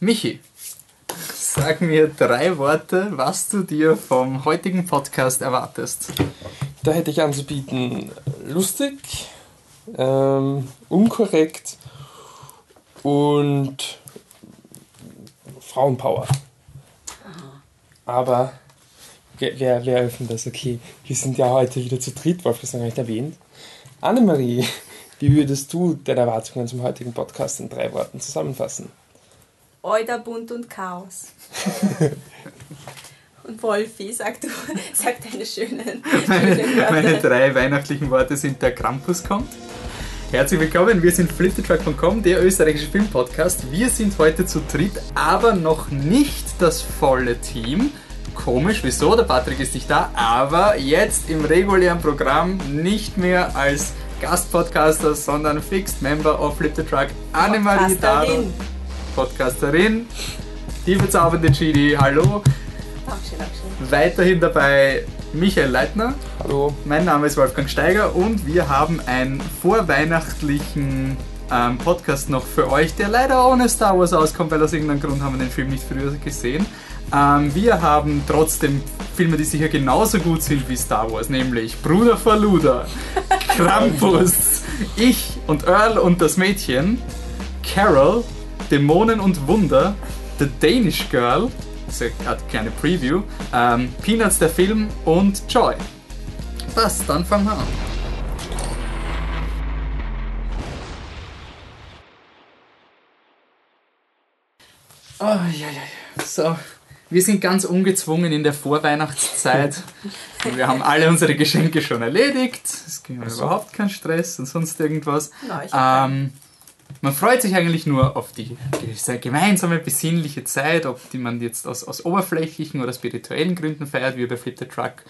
Michi, sag mir drei Worte, was du dir vom heutigen Podcast erwartest. Da hätte ich anzubieten, lustig, ähm, unkorrekt und Frauenpower. Aber wer, wer, wer öffnet das? Okay, wir sind ja heute wieder zu dritt, Wolf, das noch gar nicht erwähnt. Annemarie, wie würdest du deine Erwartungen zum heutigen Podcast in drei Worten zusammenfassen? Euder, Bunt und Chaos. und Wolfi, sag du, sag deine schönen, Meine, meine drei weihnachtlichen Worte sind der Krampus kommt. Herzlich willkommen, wir sind flittertruck.com, der österreichische Filmpodcast. Wir sind heute zu dritt, aber noch nicht das volle Team. Komisch, wieso? Der Patrick ist nicht da, aber jetzt im regulären Programm nicht mehr als Gastpodcaster, sondern Fixed Member of Flip the Truck, Annemarie Daro. Podcasterin. Die bezaubernde Gini, hallo. Dankeschön, Dankeschön. Weiterhin dabei Michael Leitner. Hallo. Mein Name ist Wolfgang Steiger und wir haben einen vorweihnachtlichen ähm, Podcast noch für euch, der leider ohne Star Wars auskommt, weil aus irgendeinem Grund haben wir den Film nicht früher gesehen. Ähm, wir haben trotzdem Filme, die sicher genauso gut sind wie Star Wars, nämlich Bruder Faluda, Krampus, Ich und Earl und das Mädchen, Carol, Dämonen und Wunder, The Danish Girl, das ist eine kleine Preview, ähm, Peanuts der Film und Joy. Passt, dann fangen wir an. Oh, ja, ja, ja. So, wir sind ganz ungezwungen in der Vorweihnachtszeit. wir haben alle unsere Geschenke schon erledigt. Es gibt so. überhaupt keinen Stress und sonst irgendwas. Nein, ich Ähm, man freut sich eigentlich nur auf die diese gemeinsame besinnliche Zeit, ob die man jetzt aus, aus oberflächlichen oder spirituellen Gründen feiert, wie bei Flip the Truck.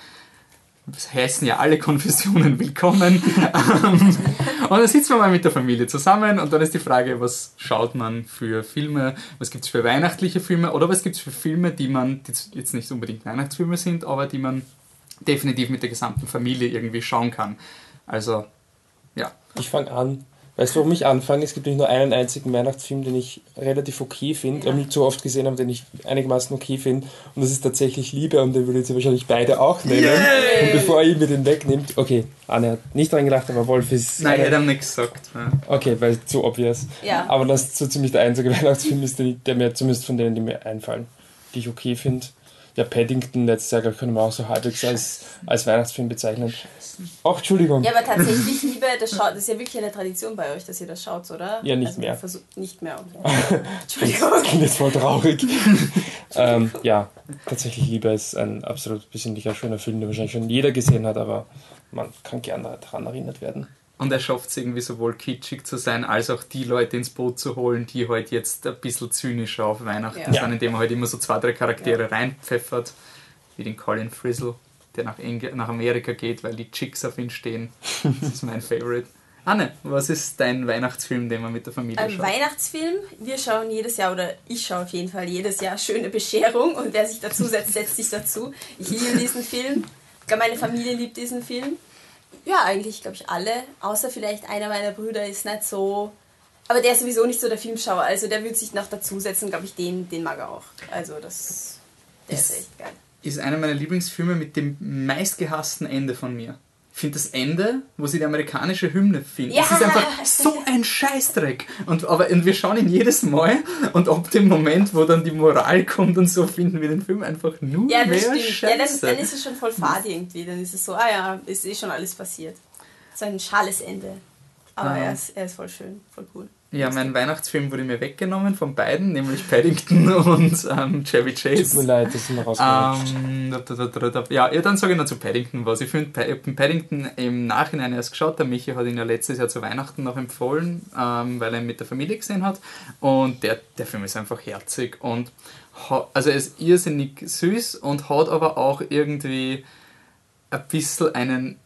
Das heißen ja alle Konfessionen willkommen. Und dann sitzt man mal mit der Familie zusammen und dann ist die Frage, was schaut man für Filme, was gibt es für weihnachtliche Filme oder was gibt es für Filme, die man, die jetzt nicht unbedingt Weihnachtsfilme sind, aber die man definitiv mit der gesamten Familie irgendwie schauen kann. Also, ja. Ich fange an. Weißt du, warum ich anfange? Es gibt nicht nur einen einzigen Weihnachtsfilm, den ich relativ okay finde, Ja. ja. nicht so oft gesehen habe, den ich einigermaßen okay finde. Und das ist tatsächlich Liebe und den würdet ihr wahrscheinlich beide auch nennen. Yay! Und bevor ihr mir den wegnimmt, okay, Anne hat nicht dran gelacht, aber Wolf ist. Nein, ich eine- hätte ihm nichts gesagt. Ja. Okay, weil zu obvious. Ja. Aber das ist so ziemlich der einzige Weihnachtsfilm ist, ich- der mir zumindest von denen, die mir einfallen, die ich okay finde. Ja, Paddington letztes Jahr, glaube ich, können wir auch so halbwegs als, als Weihnachtsfilm bezeichnen. Ach, Entschuldigung. Ja, aber tatsächlich, Liebe, das, schaut, das ist ja wirklich eine Tradition bei euch, dass ihr das schaut, oder? Ja, nicht also, mehr. Versuch, nicht mehr, okay. Entschuldigung. Das klingt jetzt voll traurig. ähm, ja, tatsächlich Liebe ist ein absolut besinnlicher, schöner Film, den wahrscheinlich schon jeder gesehen hat, aber man kann gerne daran erinnert werden. Und er schafft es irgendwie sowohl kitschig zu sein, als auch die Leute ins Boot zu holen, die halt jetzt ein bisschen zynischer auf Weihnachten Ja. sind, indem er halt immer so zwei, drei Charaktere reinpfeffert, wie den Colin Frizzle, der nach, Engl nach Amerika geht, weil die Chicks auf ihn stehen. Das ist mein Favorite. Anne, was ist dein Weihnachtsfilm, den man mit der Familie Ein schaut? Weihnachtsfilm. Wir schauen jedes Jahr, oder ich schaue auf jeden Fall jedes Jahr Schöne Bescherung und wer sich dazu setzt, setzt sich dazu. Ich liebe diesen Film. Ich glaube, meine Familie liebt diesen Film. Ja, eigentlich, glaube ich, alle. Außer vielleicht einer meiner Brüder ist nicht so. Aber der ist sowieso nicht so der Filmschauer. Also der würde sich noch dazusetzen, glaube ich, den, den mag er auch. Also das. Der ist, Ist- echt geil. ist einer meiner Lieblingsfilme mit dem meistgehassten Ende von mir. Ich finde das Ende, wo sie die amerikanische Hymne finden, Ja! das ist einfach so ein Scheißdreck. Und, aber, und wir schauen ihn jedes Mal und ab dem Moment, wo dann die Moral kommt und so, finden wir den Film einfach nur Ja, mehr das stimmt. Scheiße. Ja, dann, dann ist es schon voll fad irgendwie. Dann ist es so, ah ja, ist eh schon alles passiert. So ein schales Ende. Aber Ah. er, ist, er ist voll schön, voll cool. Ja, mein Weihnachtsfilm wurde mir weggenommen von beiden, nämlich Paddington und ähm, Chevy Tut mir Chase. leid, das sind wir rausgerutscht. Ähm, ja, ja, dann sage ich noch zu Paddington was. Ich finde, Paddington im Nachhinein erst geschaut. Der Michi hat ihn ja letztes Jahr zu Weihnachten noch empfohlen, ähm, weil er ihn mit der Familie gesehen hat. Und der, der Film ist einfach herzig und also er ist irrsinnig süß und hat aber auch irgendwie ein bisschen einen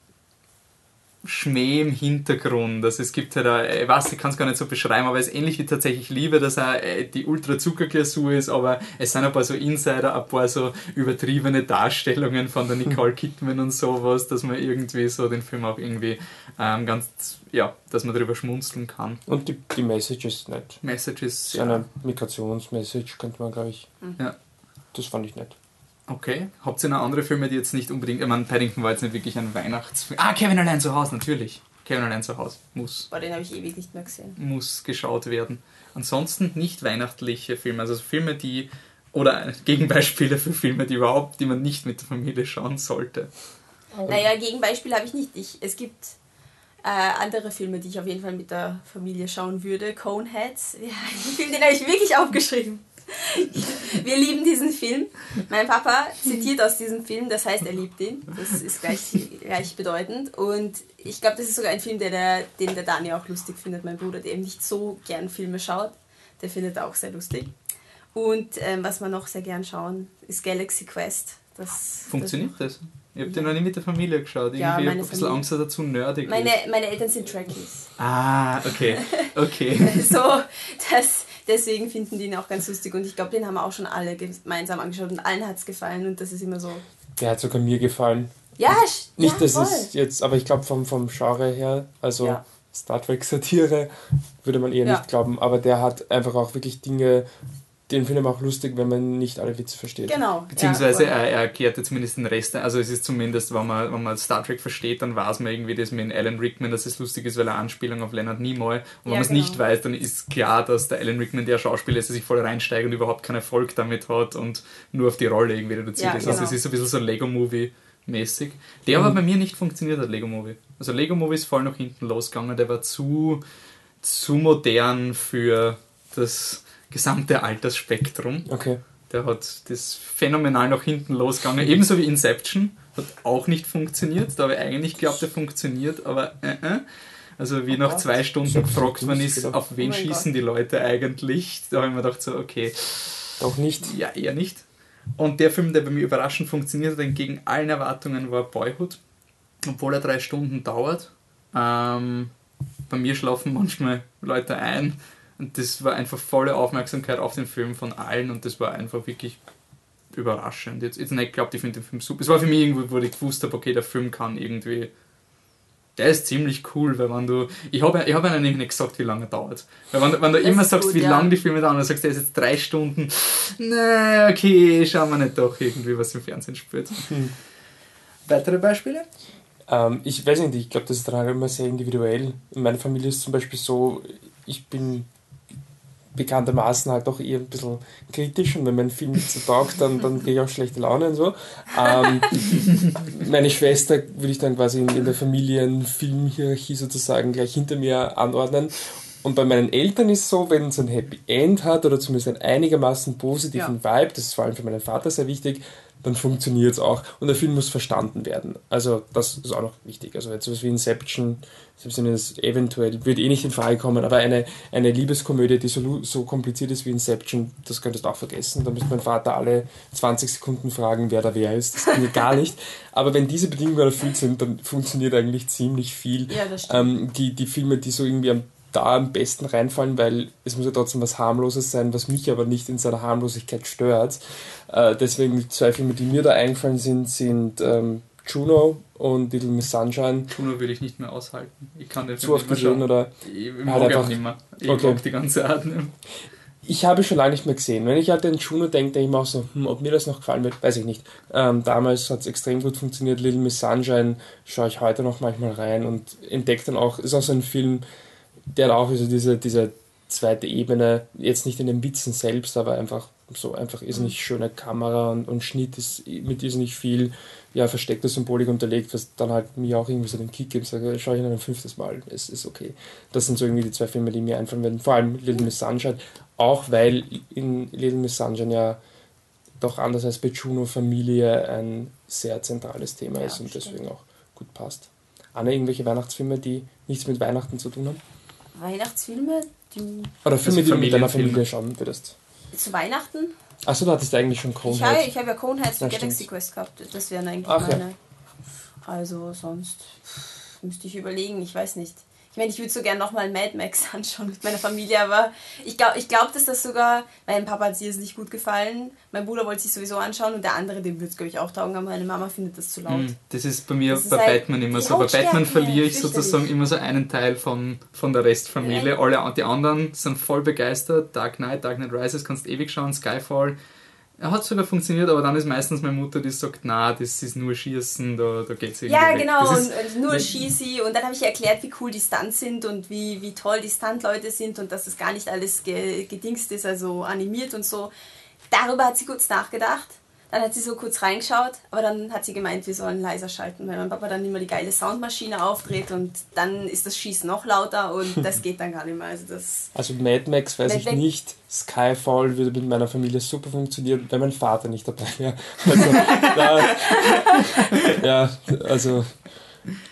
Schmäh im Hintergrund. Also es gibt halt, ich weiß, ich kann es gar nicht so beschreiben, aber es ist ähnlich wie tatsächlich Liebe, dass auch äh, die ultra Zuckerglasur ist, aber es sind ein paar so Insider, ein paar so übertriebene Darstellungen von der Nicole Kidman und sowas, dass man irgendwie so den Film auch irgendwie ähm, ganz, ja, dass man darüber schmunzeln kann. Und die, die Message ist nett. Message ist, ist eine Migrationsmessage, könnte man, glaube ich. Ja. Das fand ich nett. Okay. Habt ihr noch andere Filme, die jetzt nicht unbedingt. Ich meine, Paddington war jetzt nicht wirklich ein Weihnachtsfilm. Ah, Kevin allein zu Hause, natürlich. Kevin allein zu Hause. Muss. Boah, den habe ich ewig nicht mehr gesehen. Muss geschaut werden. Ansonsten nicht weihnachtliche Filme. Also Filme, die. Oder Gegenbeispiele für Filme, die überhaupt, die man nicht mit der Familie schauen sollte. Naja, Gegenbeispiel habe ich nicht. Ich, es gibt äh, andere Filme, die ich auf jeden Fall mit der Familie schauen würde. Coneheads. Ja, den Film, den habe ich wirklich aufgeschrieben. Wir lieben diesen Film. Mein Papa zitiert aus diesem Film, das heißt, er liebt ihn. Das ist gleich, gleichbedeutend. Und ich glaube, das ist sogar ein Film, der, der, den der Dani auch lustig findet, mein Bruder, der eben nicht so gern Filme schaut. Der findet er auch sehr lustig. Und ähm, was wir noch sehr gern schauen, ist Galaxy Quest. Das, Funktioniert das? Ich habe den noch nie mit der Familie geschaut. Irgendwie Ja, habe ich ein bisschen Angst, dass er zu nerdig Meine, ist. meine Eltern sind Trekkies. Ah, okay. Okay. so, das, deswegen finden die ihn auch ganz lustig. Und ich glaube, den haben wir auch schon alle gemeinsam angeschaut und allen hat es gefallen. Und das ist immer so. Der hat sogar mir gefallen. Ja, sch- Nicht, ja, dass es jetzt, aber ich glaube vom, vom Genre her, also Ja. Star Trek Satire, würde man eher Ja. nicht glauben. Aber der hat einfach auch wirklich Dinge, den Film auch lustig, wenn man nicht alle Witze versteht. Genau. Beziehungsweise ja, er, er erklärt ja zumindest den Rest. Also es ist zumindest, wenn man, wenn man Star Trek versteht, dann weiß man irgendwie das mit Alan Rickman, dass es lustig ist, weil er Anspielung auf Leonard Nimoy. Und wenn Ja, man es genau. nicht weiß, dann ist klar, dass der Alan Rickman der Schauspieler ist, der sich voll reinsteigt und überhaupt keinen Erfolg damit hat und nur auf die Rolle irgendwie reduziert Ja, ist. Also genau. es ist so ein bisschen so Lego-Movie. Mäßig. Der aber bei mir nicht funktioniert hat, Lego Movie. Also Lego Movie ist voll nach hinten losgegangen, der war zu, zu modern für das gesamte Altersspektrum. Okay. Der hat das phänomenal nach hinten losgegangen. Ebenso wie Inception. Hat auch nicht funktioniert. Da habe ich eigentlich geglaubt, der funktioniert, aber äh, äh. Also wie nach zwei Stunden Selbst gefragt man lustig, ist, auf wen Oh schießen die Leute eigentlich? Da habe ich mir gedacht so, okay, Doch nicht. ja, eher nicht. Und der Film, der bei mir überraschend funktioniert hat, entgegen allen Erwartungen, war Boyhood. Obwohl er drei Stunden dauert. Ähm, bei mir schlafen manchmal Leute ein. Und das war einfach volle Aufmerksamkeit auf den Film von allen. Und das war einfach wirklich überraschend. Jetzt, jetzt nicht geglaubt, ich finde den Film super. Es war für mich irgendwo, wo ich gewusst habe, okay, der Film kann irgendwie. Der ist ziemlich cool, weil wenn du. Ich habe ich hab ja nämlich nicht gesagt, wie lange er dauert. Weil wenn, wenn du Das immer sagst, gut, wie ja. lange die Filme dauern, dann sagst du, der ist jetzt drei Stunden. Na, okay, schauen wir nicht doch irgendwie, was im Fernsehen spielt. Weitere Beispiele? Ähm, ich weiß nicht, ich glaube, das ist dann halt immer sehr individuell. In meiner Familie ist zum Beispiel so, ich bin bekanntermaßen halt doch eher ein bisschen kritisch und wenn mein Film nicht so taugt, dann, dann kriege ich auch schlechte Laune und so. Ähm, meine Schwester würde ich dann quasi in, in der Familienfilmhierarchie sozusagen gleich hinter mir anordnen. Und bei meinen Eltern ist es so, wenn es ein Happy End hat oder zumindest einen einigermaßen positiven Vibe, das ist vor allem für meinen Vater sehr wichtig, dann funktioniert es auch. Und der Film muss verstanden werden. Also das ist auch noch wichtig. Also jetzt sowas wie Inception, selbst wenn es eventuell, wird eh nicht in Frage kommen, aber eine, eine Liebeskomödie, die so, so kompliziert ist wie Inception, das könntest du auch vergessen. Da müsste mein Vater alle 20 Sekunden fragen, wer da wer ist. Das geht gar nicht. Aber wenn diese Bedingungen erfüllt sind, dann funktioniert eigentlich ziemlich viel. Ja, das stimmt. Ähm, die, die Filme, die so irgendwie am, da am besten reinfallen, weil es muss ja trotzdem was harmloses sein, was mich aber nicht in seiner Harmlosigkeit stört. Äh, deswegen die zwei Filme, die mir da eingefallen sind, sind ähm, Juno und Little Miss Sunshine. Juno will ich nicht mehr aushalten. Ich kann den Zu Film oft nicht mehr gesehen oder Ich mag einfach- nicht mehr. Ich Okay. mag die ganze Art nicht mehr. Ich habe schon lange nicht mehr gesehen. Wenn ich halt an Juno denke, denke ich mir auch so, hm, ob mir das noch gefallen wird, weiß ich nicht. Ähm, damals hat es extrem gut funktioniert. Little Miss Sunshine schaue ich heute noch manchmal rein und entdecke dann auch, ist auch so ein Film, der hat auch so diese, diese zweite Ebene, jetzt nicht in den Witzen selbst, aber einfach so einfach irrsinnig schöne Kamera und, und Schnitt ist mit irrsinnig viel ja, versteckte Symbolik unterlegt, was dann halt mir auch irgendwie so den Kick gibt, sage, schaue ich ihn ein fünftes Mal, es ist okay. Das sind so irgendwie die zwei Filme, die mir einfallen werden. Vor allem Little Miss Sunshine, auch weil in Little Miss Sunshine ja doch anders als bei Juno Familie ein sehr zentrales Thema Ja, ist und stimmt. deswegen auch gut passt. Anne, irgendwelche Weihnachtsfilme, die nichts mit Weihnachten zu tun haben? Weihnachtsfilme, die Oder Filme, die du mit deiner. Familie schauen würdest? zu Weihnachten. Achso, du hattest eigentlich schon Ich habe, Conehead. ich habe ja Coneheads und Ja, Galaxy stimmt. Quest gehabt. Das wären eigentlich Ach ja. meine. Also sonst. müsste ich überlegen, ich weiß nicht. Ich meine, ich würde so gerne nochmal Mad Max anschauen mit meiner Familie, aber ich glaube, ich glaub, dass das sogar, meinem Papa hat es nicht gut gefallen, mein Bruder wollte sich sowieso anschauen und der andere, dem würde es, glaube ich, auch taugen, aber meine Mama findet das zu laut. Hm, das ist bei mir ist bei halt Batman immer so. Bei Batman verliere ich sozusagen immer so einen Teil von, von der Restfamilie. Ja. Alle die anderen sind voll begeistert. Dark Knight, Dark Knight Rises kannst ewig schauen, Skyfall er hat sogar funktioniert, aber dann ist meistens meine Mutter, die sagt, na, das ist nur Schießen, da, da geht es irgendwie Ja, genau, und, und, nur Schießi. Und dann habe ich erklärt, wie cool die Stunts sind und wie, wie toll die Stuntleute sind und dass das gar nicht alles ge, gedingst ist, also animiert und so. Darüber hat sie kurz nachgedacht. Dann hat sie so kurz reingeschaut, aber dann hat sie gemeint, wir sollen leiser schalten, weil mein Papa dann immer die geile Soundmaschine aufdreht und dann ist das Schießen noch lauter und das geht dann gar nicht mehr. Also, das also Mad Max weiß Mad ich Max nicht. Skyfall würde mit meiner Familie super funktionieren, wenn mein Vater nicht dabei wäre. Also, ja, also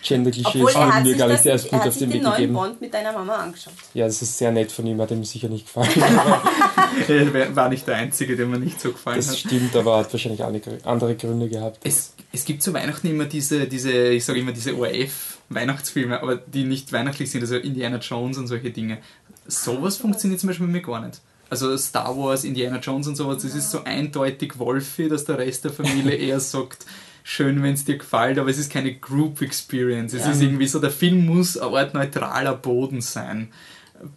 Gender-Klischees würden mir gar nicht erst gut auf den Weg gegeben. Bond mit deiner Mama angeschaut. Ja, das ist sehr nett von ihm, hat ihm sicher nicht gefallen. er war nicht der Einzige, dem mir nicht so gefallen das hat. Das stimmt, aber hat wahrscheinlich andere Gründe gehabt. Es, es gibt zu Weihnachten immer diese, diese ich sage immer diese ORF-Weihnachtsfilme, aber die nicht weihnachtlich sind, also Indiana Jones und solche Dinge. Sowas funktioniert zum Beispiel mit mir gar nicht. Also Star Wars, Indiana Jones und sowas, das ist so eindeutig Wolfi, dass der Rest der Familie eher sagt, schön, wenn es dir gefällt, aber es ist keine Group Experience. Es ja. ist irgendwie so, der Film muss ein Art neutraler Boden sein.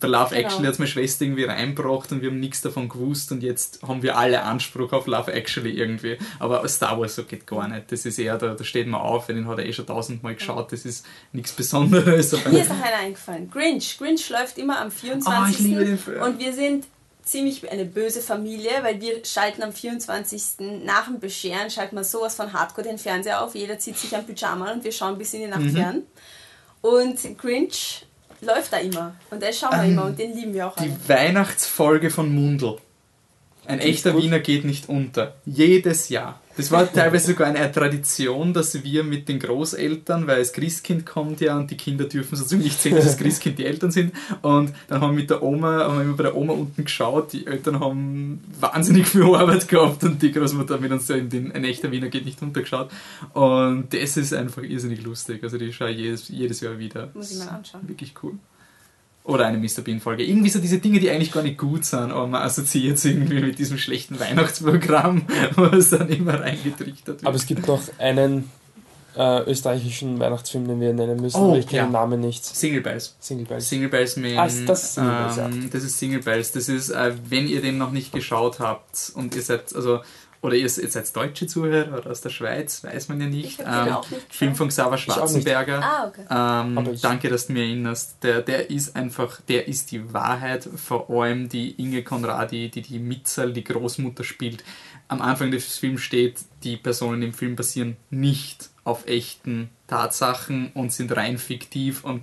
Bei Love genau. Actually hat meine Schwester irgendwie reinbracht und wir haben nichts davon gewusst und jetzt haben wir alle Anspruch auf Love Actually irgendwie. Aber Star Wars so geht gar nicht. Das ist eher, da, da steht man auf, den hat er eh schon tausendmal geschaut, das ist nichts Besonderes. Mir ist noch einer eingefallen. Grinch. Grinch läuft immer am 24. Oh, Film. Und wir sind ziemlich eine böse Familie, weil wir schalten am 24. nach dem Bescheren, schalten wir sowas von Hardcore den Fernseher auf. Jeder zieht sich ein Pyjama und wir schauen bis in die Nacht mhm. fern. Und Grinch läuft da immer. Und den schauen wir ähm, immer und den lieben wir auch Die alle. Weihnachtsfolge von Mundel. Ein echter Wiener geht nicht unter. Jedes Jahr. Das war teilweise sogar eine Tradition, dass wir mit den Großeltern, weil das Christkind kommt ja und die Kinder dürfen sozusagen nicht sehen, dass das Christkind die Eltern sind. Und dann haben wir mit der Oma, haben wir immer bei der Oma unten geschaut. Die Eltern haben wahnsinnig viel Arbeit gehabt und die Großmutter mit uns in den Ein echter Wiener geht nicht untergeschaut. Und das ist einfach irrsinnig lustig. Also die schaue ich jedes, jedes Jahr wieder. Muss ich mal anschauen. Wirklich cool. Oder eine Mr. Bean-Folge. Irgendwie so diese Dinge, die eigentlich gar nicht gut sind, aber man assoziiert es irgendwie mit diesem schlechten Weihnachtsprogramm, wo es dann immer reingetrichtert wird. Aber es gibt noch einen äh, österreichischen Weihnachtsfilm, den wir nennen müssen, oh, ich kenne den Namen nicht. Single Bells. Single Bells. Single Bells mit. Ah, das ist Single Bells, ähm, ja. Das ist Single Bells. Das ist, äh, wenn ihr den noch nicht geschaut habt und ihr seid, also oder ihr, ihr seid deutsche Zuhörer oder aus der Schweiz, weiß man ja nicht. Ähm, nicht Film von Xaver Schwarzenberger. Ah, okay. ähm, danke, dass du mir erinnerst. Der, der ist einfach, der ist die Wahrheit. Vor allem die Inge Konradi, die die Mitzel, die Großmutter spielt. Am Anfang des Films steht, die Personen im Film basieren nicht auf echten Tatsachen und sind rein fiktiv und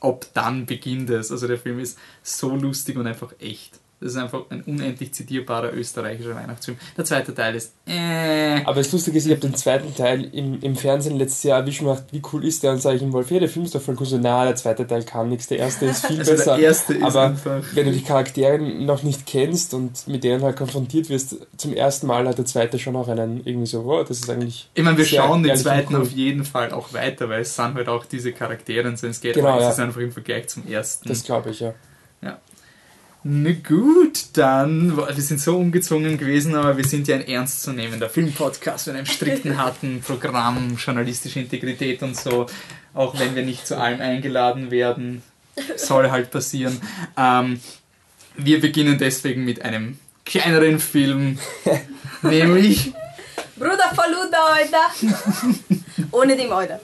ab dann beginnt es. Also der Film ist so lustig und einfach echt. Das ist einfach ein unendlich zitierbarer österreichischer Weihnachtsfilm. Der zweite Teil ist äh. Aber das Lustige ist, ich habe den zweiten Teil im, im Fernsehen letztes Jahr erwischt und wie cool ist der? Und sage ich ihm, Wolf, ja, der Film ist doch voll cool. So, na, der zweite Teil kann nichts, der erste ist viel also besser. Der erste ist Aber einfach wenn du die Charaktere noch nicht kennst und mit denen halt konfrontiert wirst, zum ersten Mal hat der zweite schon auch einen irgendwie so, wow, das ist eigentlich. Ich meine, wir schauen den zweiten cool. auf jeden Fall auch weiter, weil es sind halt auch diese Charaktere und so. Es geht genau, ja. es ist einfach im Vergleich zum ersten. Das glaube ich, ja. Na gut, dann, wir sind so ungezwungen gewesen, aber wir sind ja ein ernstzunehmender Filmpodcast mit einem strikten, harten Programm, journalistische Integrität und so, auch wenn wir nicht zu allem eingeladen werden, soll halt passieren. Ähm, wir beginnen deswegen mit einem kleineren Film, nämlich Bruder Faluda, Alter! Ohne dem Euder.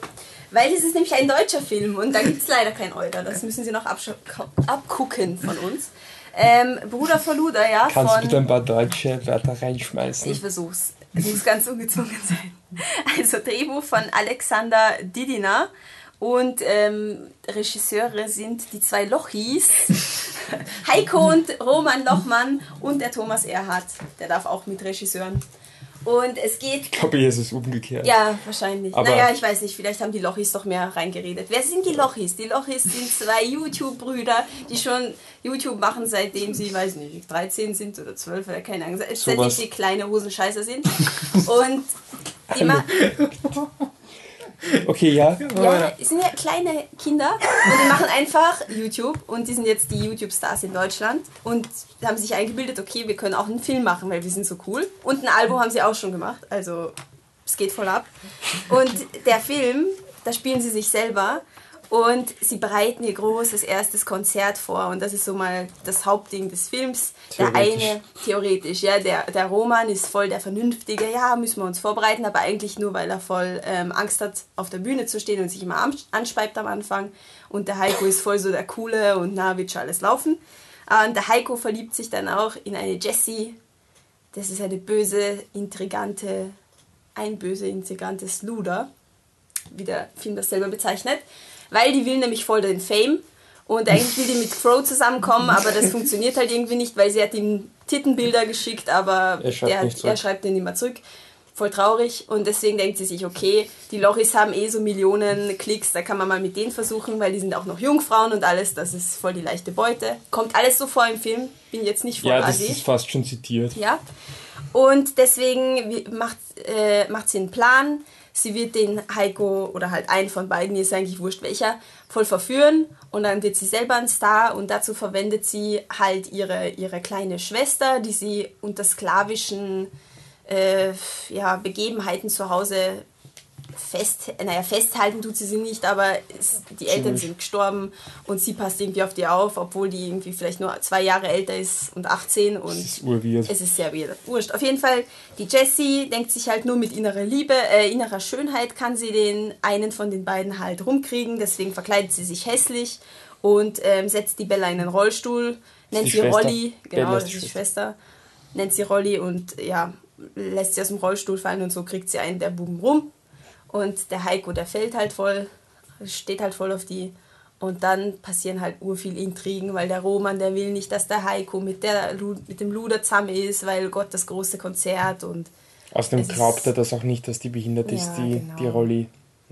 Weil es ist nämlich ein deutscher Film und da gibt es leider kein Euder. Das müssen Sie noch abgucken von uns. Ähm, Bruder Verluder, ja. Kannst du bitte ein paar deutsche Wörter reinschmeißen? Ich versuch's. Es muss ganz ungezwungen sein. Also Drehbuch von Alexander Didina und ähm, Regisseure sind die zwei Lochis, Heiko und Roman Lochmann und der Thomas Erhardt. Der darf auch mit Regisseuren. Und es geht. Ich glaube, hier ist es umgekehrt. Ja, wahrscheinlich. Aber naja, ich weiß nicht, vielleicht haben die Lochis doch mehr reingeredet. Wer sind die Lochis? Die Lochis sind zwei YouTube-Brüder, die schon YouTube machen, seitdem sie, weiß nicht, 13 sind oder 12 oder keine Ahnung, seitdem sie kleine Hosenscheißer sind. Und die machen. Okay, ja. Ja, es sind ja kleine Kinder und die machen einfach YouTube und die sind jetzt die YouTube-Stars in Deutschland und haben sich eingebildet, okay, wir können auch einen Film machen, weil wir sind so cool. Und ein Album haben sie auch schon gemacht, also es geht voll ab. Und der Film, da spielen sie sich selber und sie bereiten ihr großes erstes Konzert vor und das ist so mal das Hauptding des Films. Der eine, theoretisch, ja, der, der Roman ist voll der Vernünftige, ja, müssen wir uns vorbereiten, aber eigentlich nur, weil er voll ähm, Angst hat, auf der Bühne zu stehen und sich immer anspeibt am Anfang. Und der Heiko ist voll so der Coole und na, wird schon alles laufen. Und der Heiko verliebt sich dann auch in eine Jessie. Das ist eine böse, intrigante, ein böse, intrigantes Luder, wie der Film das selber bezeichnet weil die will nämlich voll den Fame. Und eigentlich will die mit Crow zusammenkommen, aber das funktioniert halt irgendwie nicht, weil sie hat ihm Tittenbilder geschickt, aber er schreibt, der, er schreibt den immer zurück. Voll traurig. Und deswegen denkt sie sich, okay, die Lochis haben eh so Millionen Klicks, da kann man mal mit denen versuchen, weil die sind auch noch Jungfrauen und alles, das ist voll die leichte Beute. Kommt alles so vor im Film, bin jetzt nicht voll Ja, das ist fast schon zitiert. Ja, und deswegen macht, äh, macht sie einen Plan, sie wird den Heiko oder halt einen von beiden, ist eigentlich wurscht welcher, voll verführen und dann wird sie selber ein Star und dazu verwendet sie halt ihre, ihre kleine Schwester, die sie unter sklavischen äh, ja, Begebenheiten zu Hause fest, naja, festhalten tut sie sie nicht, aber es, die Eltern sind gestorben und sie passt irgendwie auf die auf, obwohl die irgendwie vielleicht nur zwei Jahre älter ist und 18 und es ist. Es ist sehr weird. Wurscht. Auf jeden Fall, die Jessie denkt sich halt nur mit innerer Liebe, äh, innerer Schönheit kann sie den einen von den beiden halt rumkriegen, deswegen verkleidet sie sich hässlich und ähm, setzt die Bella in einen Rollstuhl, nennt sie Schwester. Rolli, genau, das ist die Schwester. Schwester, nennt sie Rolli und ja, lässt sie aus dem Rollstuhl fallen und so kriegt sie einen der Buben rum und der Heiko, der fällt halt voll, steht halt voll auf die. Und dann passieren halt urviel Intrigen, weil der Roman, der will nicht, dass der Heiko mit, der, mit dem Luder zusammen ist, weil Gott das große Konzert und. Außerdem glaubt er das auch nicht, dass die behindert ist, ja, die, genau. die Rolli.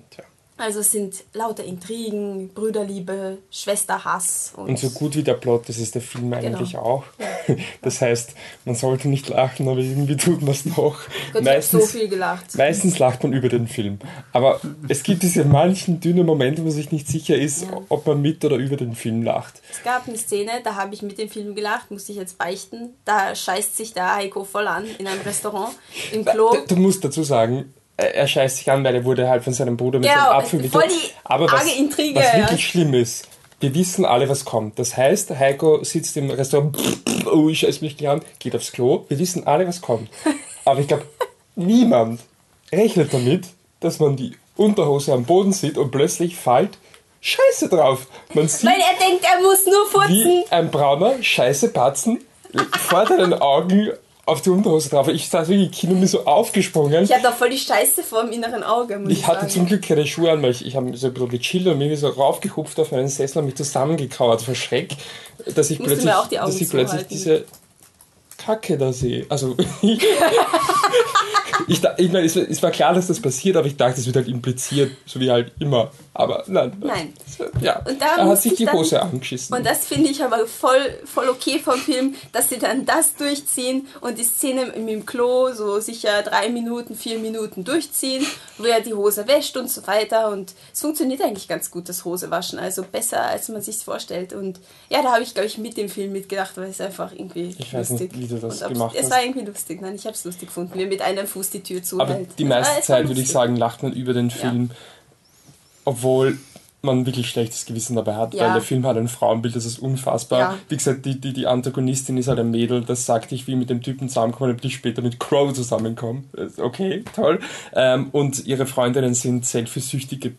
Tja. Also es sind lauter Intrigen, Brüderliebe, Schwesterhass. Und, und so gut wie der Plot, das ist der Film genau. eigentlich auch. Ja. Das heißt, man sollte nicht lachen, aber irgendwie tut man es doch. Gott, meistens, so viel gelacht. Meistens lacht man über den Film. Aber es gibt diese manchen dünnen Momente, wo man sich nicht sicher ist, ja. ob man mit oder über den Film lacht. Es gab eine Szene, da habe ich mit dem Film gelacht, musste ich jetzt beichten. Da scheißt sich der Heiko voll an in einem Restaurant im Klo. Du musst dazu sagen, er scheißt sich an, weil er wurde halt von seinem Bruder mit ja, seinem Apfel die Aber was, was wirklich schlimm ist, wir wissen alle, was kommt. Das heißt, Heiko sitzt im Restaurant, oh, ich scheiß mich gleich an, geht aufs Klo. Wir wissen alle, was kommt. Aber ich glaube, niemand rechnet damit, dass man die Unterhose am Boden sieht und plötzlich fällt Scheiße drauf. Man sieht, Weil er denkt, er muss nur furzen. Wie ein brauner Scheiße Batzen vor deinen Augen auf die Unterhose drauf. Ich saß wirklich im Kino mir so aufgesprungen. Ich hatte auch voll die Scheiße vor dem inneren Auge. ich, ich hatte zum Glück keine Schuhe an, weil ich, ich habe so ein bisschen gechillt und mir so raufgehupft auf meinen Sessel und mich zusammengekauert vor Schreck, dass ich plötzlich, dass ich plötzlich diese Kacke da sehe. Also ich, ich meine, es, es, war klar, dass das passiert, aber ich dachte, es wird halt impliziert, so wie halt immer. Aber nein. Nein. Ja, und da hat sich die Hose dann, angeschissen. Und das finde ich aber voll, voll okay vom Film, dass sie dann das durchziehen und die Szene dem Klo so sicher drei Minuten, vier Minuten durchziehen, wo er die Hose wäscht und so weiter. Und es funktioniert eigentlich ganz gut, das Hosewaschen. Also besser, als man sich vorstellt. Und ja, da habe ich, glaube ich, mit dem Film mitgedacht, weil es einfach irgendwie ich lustig. Nicht, wie du das gemacht hast. Es war irgendwie lustig. Nein, ich habe es lustig gefunden. Wir mit einem Fuß die Tür zu. Aber die meiste Zeit, würde ich sagen, lacht man über den Film. Ja obwohl man wirklich schlechtes Gewissen dabei hat, ja. weil der Film hat ein Frauenbild, das ist unfassbar. Ja. Wie gesagt, die, die, die Antagonistin ist halt ein Mädel, das sagt, ich will mit dem Typen zusammenkommen, damit ich später mit Crow zusammenkomme. Okay, toll. Ähm, und ihre Freundinnen sind selfiesüchtige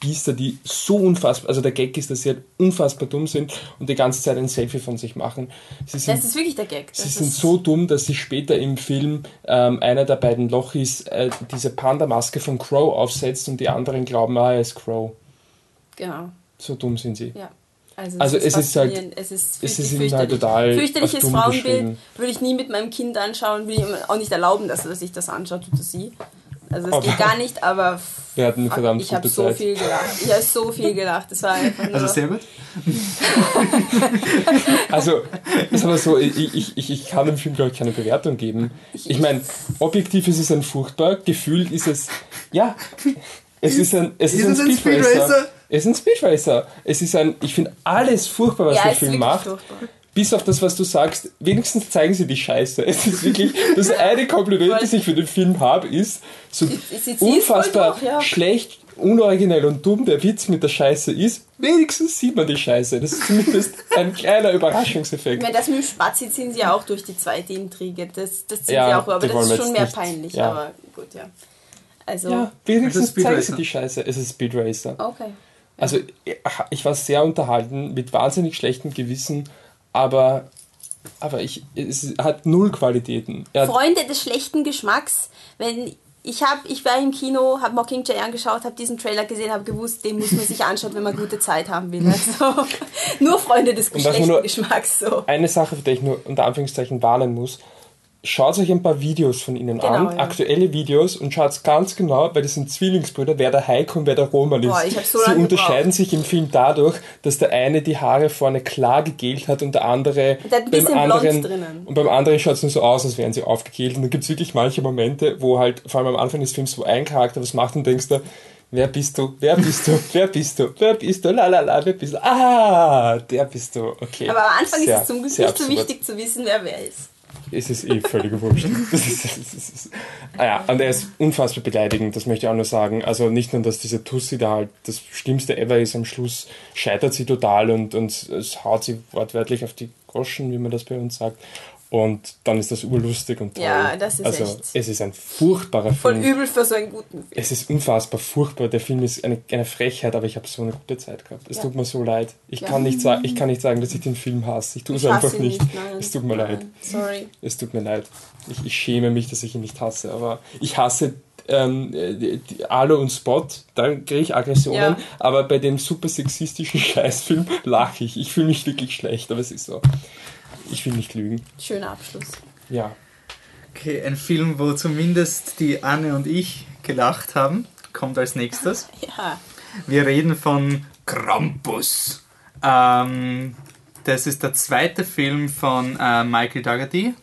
Biester, die so unfassbar, also der Gag ist, dass sie halt unfassbar dumm sind und die ganze Zeit ein Selfie von sich machen. Sie sind, das ist wirklich der Gag. Das sie sind so dumm, dass sie später im Film ähm, einer der beiden Lochis äh, diese Panda-Maske von Crow aufsetzt und die anderen glauben, ah, er ist Crow. Genau. So dumm sind sie. Ja. Also, also es, ist halt, es ist, es ist halt total fürchterliches Frauenbild würde ich nie mit meinem Kind anschauen, will ich auch nicht erlauben, dass er sich das anschaut oder sie. Also es geht gar nicht, aber wir hatten verdammt ich habe so viel gelacht. Ich habe so viel gelacht. Das war einfach also sehr gut. also ist aber so, ich, ich, ich kann dem Film glaube ich keine Bewertung geben. Ich meine, objektiv ist es ein furchtbar, gefühlt ist es ja Es ist ein, es ist, Ist ein ein Speed Racer. Speed-Racer? Es ist ein Speed Racer. Es ist ein, ich finde alles furchtbar, was Ja, der Film macht. furchtbar. Bis auf das, was du sagst, wenigstens zeigen sie die Scheiße. Es ist wirklich, das eine Kompliment, das ich für den Film habe, ist, so Sie- sie zieh's unfassbar durch, ja. schlecht, unoriginell und dumm der Witz mit der Scheiße ist, wenigstens sieht man die Scheiße. Das ist zumindest ein kleiner Ich Überraschungseffekt. meine, das mit dem Spazi ziehen sie ja auch durch die zweite Intrige. Das, das ziehen Ja, sie auch, aber das ist schon mehr nicht- peinlich. ja. Aber gut, ja. Also, Ja, wenigstens Speed zeigen Racer. sie die Scheiße. Es ist Speed Racer. okay. Also ich war sehr unterhalten, mit wahnsinnig schlechtem Gewissen, aber, aber ich, es hat null Qualitäten. Hat, Freunde des schlechten Geschmacks, wenn ich hab, ich war im Kino, habe Mockingjay angeschaut, habe diesen Trailer gesehen, habe gewusst, den muss man sich anschauen, wenn man gute Zeit haben will. Also, nur Freunde des schlechten Geschmacks so. eine Sache, für die ich nur unter Anführungszeichen warnen muss, schaut euch ein paar Videos von ihnen Genau, an, ja. aktuelle Videos und schaut ganz genau, weil das sind Zwillingsbrüder, wer der Heiko und wer der Roman ist. Boah, so Sie unterscheiden sich im Film dadurch, dass der eine die Haare vorne klar gegelt hat und der andere Der hat ein beim anderen drinnen. und beim anderen schaut es nur so aus, als wären sie aufgegelt. Und dann gibt es wirklich manche Momente, wo halt, vor allem am Anfang des Films, wo ein Charakter was macht und denkst du, Wer bist du? Wer bist du? Wer bist du? Wer bist du? La la la, wer bist du? Ah, der bist du. Okay. Aber am Anfang Sehr, ist es zum Glück nicht so wichtig zu wissen, wer wer ist. Es ist eh völlig wurscht. Das ist, das ist, das ist, ah ja, und er ist unfassbar beleidigend, das möchte ich auch nur sagen. Also nicht nur, dass diese Tussi da halt das Schlimmste ever ist, am Schluss scheitert sie total und, und es haut sie wortwörtlich auf die Groschen, wie man das bei uns sagt. Und dann ist das urlustig und toll. Ja, das ist also, echt- Es ist ein furchtbarer Voll Film. übel für so einen guten Film. Es ist unfassbar furchtbar. Der Film ist eine, eine Frechheit, aber ich habe so eine gute Zeit gehabt. Es Ja. tut mir so leid. Ich, Ja. kann nicht sagen, ich kann nicht sagen, dass ich den Film hasse. Ich tue es einfach nicht. nicht, es tut mir Nein, leid. Sorry. Es tut mir leid. Ich, ich schäme mich, dass ich ihn nicht hasse. Aber ich hasse ähm, die, die Alu und Spot. Da kriege ich Aggressionen. Ja. Aber bei dem super sexistischen Scheißfilm lache ich. Ich fühle mich wirklich schlecht, aber es ist so. Ich will nicht lügen. Schöner Abschluss. Ja. Okay, ein Film, wo zumindest die Anne und ich gelacht haben, kommt als nächstes. Ja. Wir reden von Krampus. Ähm, das ist der zweite Film von äh, Michael Dougherty.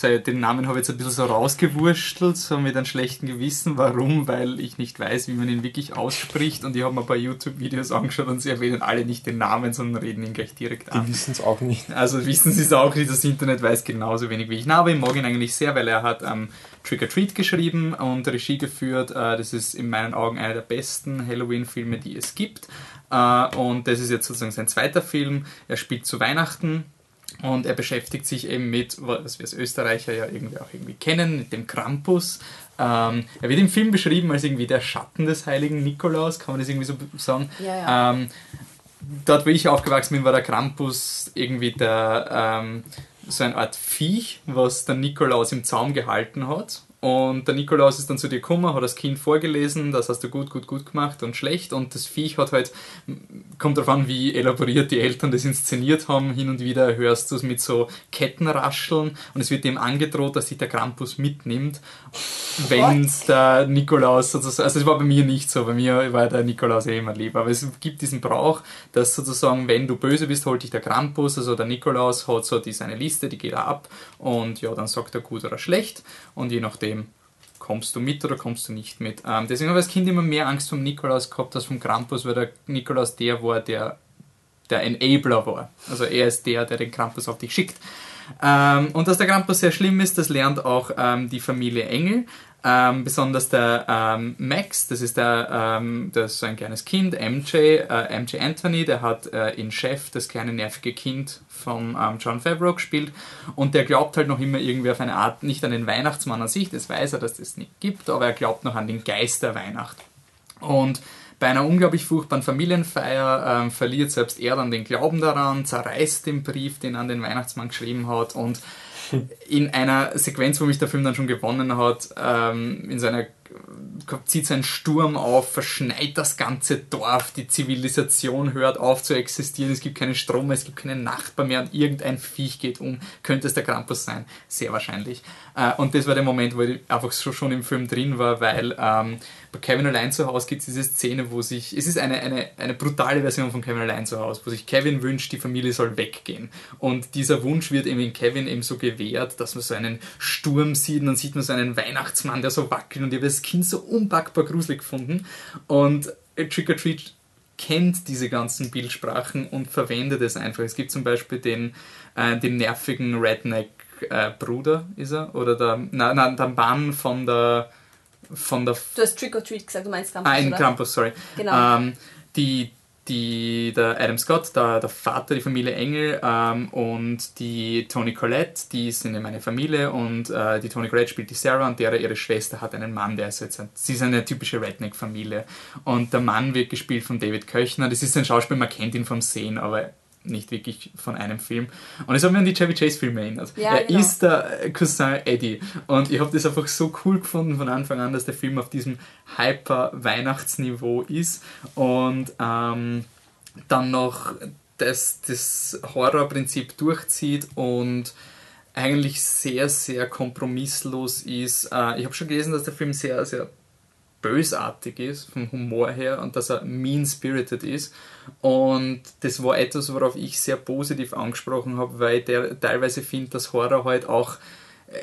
Den Namen habe ich jetzt ein bisschen so rausgewurstelt, so mit einem schlechten Gewissen. Warum? Weil ich nicht weiß, wie man ihn wirklich ausspricht. Und ich habe mir ein paar YouTube-Videos angeschaut und sie erwähnen alle nicht den Namen, sondern reden ihn gleich direkt Die an. wissen es auch nicht. Also wissen Sie es auch nicht, das Internet weiß genauso wenig wie ich. Na, aber ich mag ihn eigentlich sehr, weil er hat ähm, Trick or Treat geschrieben und Regie geführt. Äh, das ist in meinen Augen einer der besten Halloween-Filme, die es gibt. Äh, und das ist jetzt sozusagen sein zweiter Film. Er spielt zu Weihnachten. Und er beschäftigt sich eben mit, was wir als Österreicher ja irgendwie auch irgendwie kennen, mit dem Krampus. Ähm, er wird im Film beschrieben als irgendwie der Schatten des heiligen Nikolaus, kann man das irgendwie so sagen? Ja, ja. Ähm, dort, wo ich aufgewachsen bin, war der Krampus irgendwie der, ähm, so eine Art Viech, was der Nikolaus im Zaum gehalten hat. Und der Nikolaus ist dann zu dir gekommen, hat das Kind vorgelesen, das hast du gut, gut, gut gemacht und schlecht. Und das Viech hat halt, kommt darauf an, wie elaboriert die Eltern das inszeniert haben. Hin und wieder hörst du es mit so Kettenrascheln. Und es wird dem angedroht, dass sich der Krampus mitnimmt, wenn der Nikolaus sozusagen, also es war bei mir nicht so, bei mir war der Nikolaus eh immer lieb, aber es gibt diesen Brauch, dass sozusagen, wenn du böse bist, holt dich der Krampus, also der Nikolaus hat so die, seine Liste, die geht er ab. Und ja, dann sagt er gut oder schlecht. Und je nachdem kommst du mit oder kommst du nicht mit. Ähm, deswegen habe ich als Kind immer mehr Angst vom Nikolaus gehabt als vom Krampus, weil der Nikolaus der war, der der Enabler war. Also er ist der, der den Krampus auf dich schickt. Ähm, und dass der Krampus sehr schlimm ist, das lernt auch ähm, die Familie Engel. Ähm, besonders der ähm, Max, das ist der, ähm, das ist so ein kleines Kind, MJ, äh, MJ Anthony, der hat äh, in Chef das kleine nervige Kind von ähm, John Favreau gespielt und der glaubt halt noch immer irgendwie auf eine Art, nicht an den Weihnachtsmann an sich, das weiß er, dass das nicht gibt, aber er glaubt noch an den Geist der Weihnacht. Und bei einer unglaublich furchtbaren Familienfeier ähm, verliert selbst er dann den Glauben daran, zerreißt den Brief, den er an den Weihnachtsmann geschrieben hat und in einer Sequenz, wo mich der Film dann schon gewonnen hat, ähm, in seiner zieht sein Sturm auf, verschneit das ganze Dorf, die Zivilisation hört auf zu existieren, es gibt keinen Strom mehr, es gibt keinen Nachbar mehr und irgendein Viech geht um. Könnte es der Krampus sein? Sehr wahrscheinlich. Äh, und das war der Moment, wo ich einfach so schon im Film drin war, weil ähm, bei Kevin allein zu Hause gibt es diese Szene, wo sich, es ist eine, eine, eine brutale Version von Kevin allein zu Hause, wo sich Kevin wünscht, die Familie soll weggehen. Und dieser Wunsch wird eben in Kevin eben so gewährt, dass man so einen Sturm sieht und dann sieht man so einen Weihnachtsmann, der so wackelt und ich habe Kind so unpackbar gruselig gefunden. Und Trick or Treat kennt diese ganzen Bildsprachen und verwendet es einfach. Es gibt zum Beispiel den, äh, den nervigen Redneck-Bruder, äh, ist er? Oder der, na, na, der Mann von der, von der. Du hast Trick or Treat gesagt, du meinst Krampus. Ah, ein Krampus, sorry. Genau. Ähm, die, die, der Adam Scott, der, der Vater, die Familie Engel ähm, und die Toni Collette, die sind in meiner Familie und äh, die Toni Collette spielt die Sarah und deren ihre Schwester hat einen Mann, der ist jetzt, ein, sie ist eine typische Redneck-Familie. Und der Mann wird gespielt von David Köchner, das ist ein Schauspieler, man kennt ihn vom Sehen, aber nicht wirklich von einem Film. Und es hat mich an die Chevy Chase Filme erinnert. Ja, er genau. ist der Cousin Eddie. Und ich habe das einfach so cool gefunden von Anfang an, dass der Film auf diesem Hyper-Weihnachtsniveau ist. Und ähm, dann noch das, das Horrorprinzip durchzieht und eigentlich sehr, sehr kompromisslos ist. Äh, ich habe schon gelesen, dass der Film sehr, sehr bösartig ist, vom Humor her, und dass er mean-spirited ist. Und das war etwas, worauf ich sehr positiv angesprochen habe, weil ich teilweise finde, dass Horror halt auch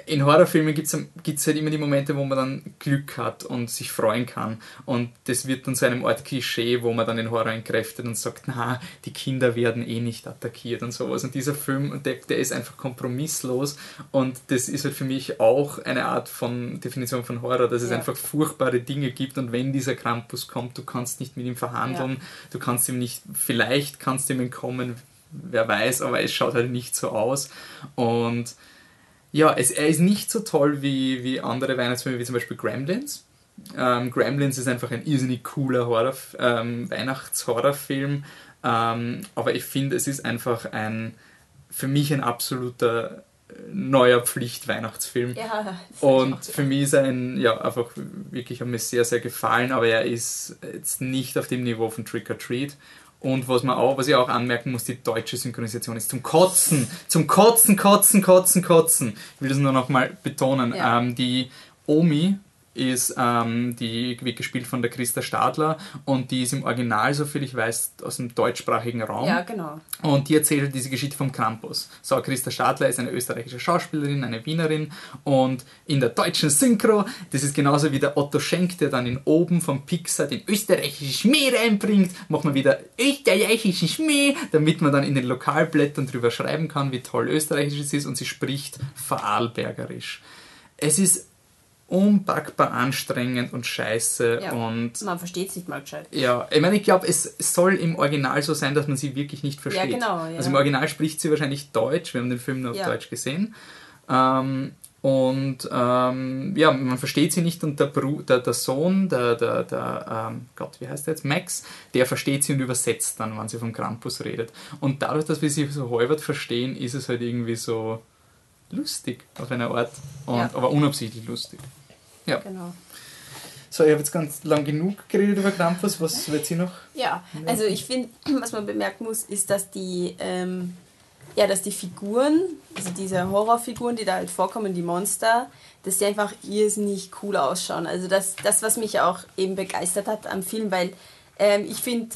in Horrorfilmen gibt es halt immer die Momente, wo man dann Glück hat und sich freuen kann. Und das wird dann zu einem Art Klischee, wo man dann den Horror entkräftet und sagt, na, die Kinder werden eh nicht attackiert und sowas. Und dieser Film, der, der ist einfach kompromisslos. Und das ist halt für mich auch eine Art von Definition von Horror, dass es ja. einfach furchtbare Dinge gibt. Und wenn dieser Krampus kommt, du kannst nicht mit ihm verhandeln, ja. du kannst ihm nicht, vielleicht kannst du ihm entkommen, wer weiß, aber es schaut halt nicht so aus. Und ja, es, er ist nicht so toll wie, wie andere Weihnachtsfilme, wie zum Beispiel Gremlins. Ähm, Gremlins ist einfach ein irrsinnig cooler Horror, ähm, Weihnachts-Horrorfilm, ähm, aber ich finde, es ist einfach ein, für mich ein absoluter äh, neuer Pflicht-Weihnachtsfilm. Ja, und für mich ist er ein, ja, einfach wirklich, hat mir sehr, sehr gefallen, aber er ist jetzt nicht auf dem Niveau von Trick or Treat. Und was man auch, was ich auch anmerken muss, die deutsche Synchronisation ist zum Kotzen, zum Kotzen, Kotzen, Kotzen, Kotzen. Ich will das nur noch mal betonen. Ja. Ähm, die Omi ist, ähm, die wird gespielt von der Christa Stadler und die ist im Original, soviel ich weiß, aus dem deutschsprachigen Raum. Ja, genau. Und die erzählt diese Geschichte vom Krampus. So, Christa Stadler ist eine österreichische Schauspielerin, eine Wienerin und in der deutschen Synchro, das ist genauso wie der Otto Schenk, der dann in oben vom Pixar den österreichischen Schmäh reinbringt, macht man wieder österreichischen Schmäh, damit man dann in den Lokalblättern drüber schreiben kann, wie toll österreichisch es ist und sie spricht Vorarlbergerisch. Es ist unpackbar anstrengend und scheiße ja, und man versteht es nicht mal gescheit. Ja, ich meine, ich glaube, es soll im Original so sein, dass man sie wirklich nicht versteht. Ja, genau. Ja. Also im Original spricht sie wahrscheinlich Deutsch, wir haben den Film nur auf ja. Deutsch gesehen. Ähm, und ähm, ja, man versteht sie nicht und der, Bru der, der Sohn, der, der, der ähm, Gott, wie heißt der jetzt? Max, der versteht sie und übersetzt dann, wenn sie vom Krampus redet. Und dadurch, dass wir sie so halbert verstehen, ist es halt irgendwie so lustig auf einer Art, und, ja. aber unabsichtlich lustig. Ja. Genau. So, ich habe jetzt ganz lang genug geredet über Krampus. Was wird sie noch? Ja, also ich finde, was man bemerken muss, ist, dass die, ähm, ja, dass die Figuren, also diese Horrorfiguren, die da halt vorkommen, die Monster, dass die einfach irrsinnig cool ausschauen. Also das, das was mich auch eben begeistert hat am Film, weil ähm, ich finde,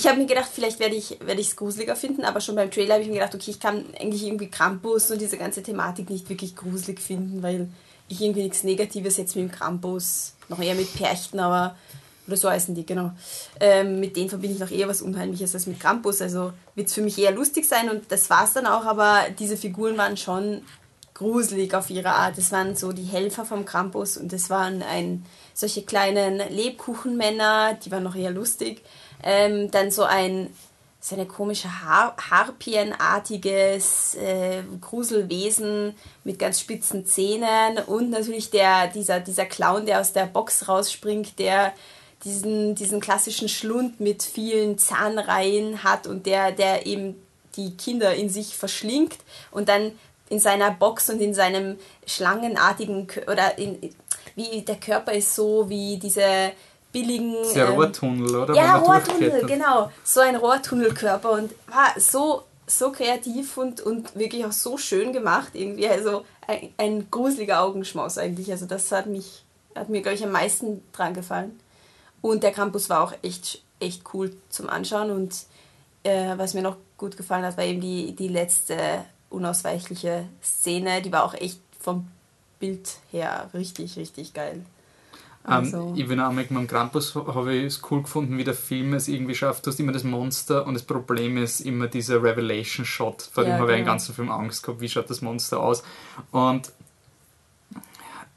ich habe mir gedacht, vielleicht werde ich es werd gruseliger finden, aber schon beim Trailer habe ich mir gedacht, okay, ich kann eigentlich irgendwie Krampus und diese ganze Thematik nicht wirklich gruselig finden, weil ich irgendwie nichts Negatives jetzt mit dem Krampus, noch eher mit Perchten, aber oder so heißen die, genau. Ähm, mit denen verbinde ich noch eher was Unheimliches als mit Krampus. Also wird es für mich eher lustig sein und das war es dann auch, aber diese Figuren waren schon gruselig auf ihre Art. Es waren so die Helfer vom Krampus und es waren ein, solche kleinen Lebkuchenmänner, die waren noch eher lustig. Ähm, dann so ein so komische Har Harpienartiges äh, Gruselwesen mit ganz spitzen Zähnen und natürlich der, dieser, dieser Clown, der aus der Box rausspringt, der diesen, diesen klassischen Schlund mit vielen Zahnreihen hat und der, der eben die Kinder in sich verschlingt und dann in seiner Box und in seinem schlangenartigen oder in, wie der Körper ist so wie diese billigen. Das ist ja ähm, Rohrtunnel, oder? Ja, Rohrtunnel, genau. So ein Rohrtunnelkörper und war so, so kreativ und, und wirklich auch so schön gemacht irgendwie. Also ein, ein gruseliger Augenschmaus eigentlich. Also das hat mich, hat mir, glaube ich, am meisten dran gefallen. Und der Campus war auch echt, echt cool zum Anschauen und äh, was mir noch gut gefallen hat, war eben die, die letzte unausweichliche Szene. Die war auch echt vom Bild her richtig, richtig geil. Also. Ähm, ich bin auch mit meinem Krampus habe ich es cool gefunden, wie der Film es irgendwie schafft. Du hast immer das Monster und das Problem ist immer dieser Revelation-Shot. Vor dem Ja, habe ich den genau. ganzen Film Angst gehabt, wie schaut das Monster aus. Und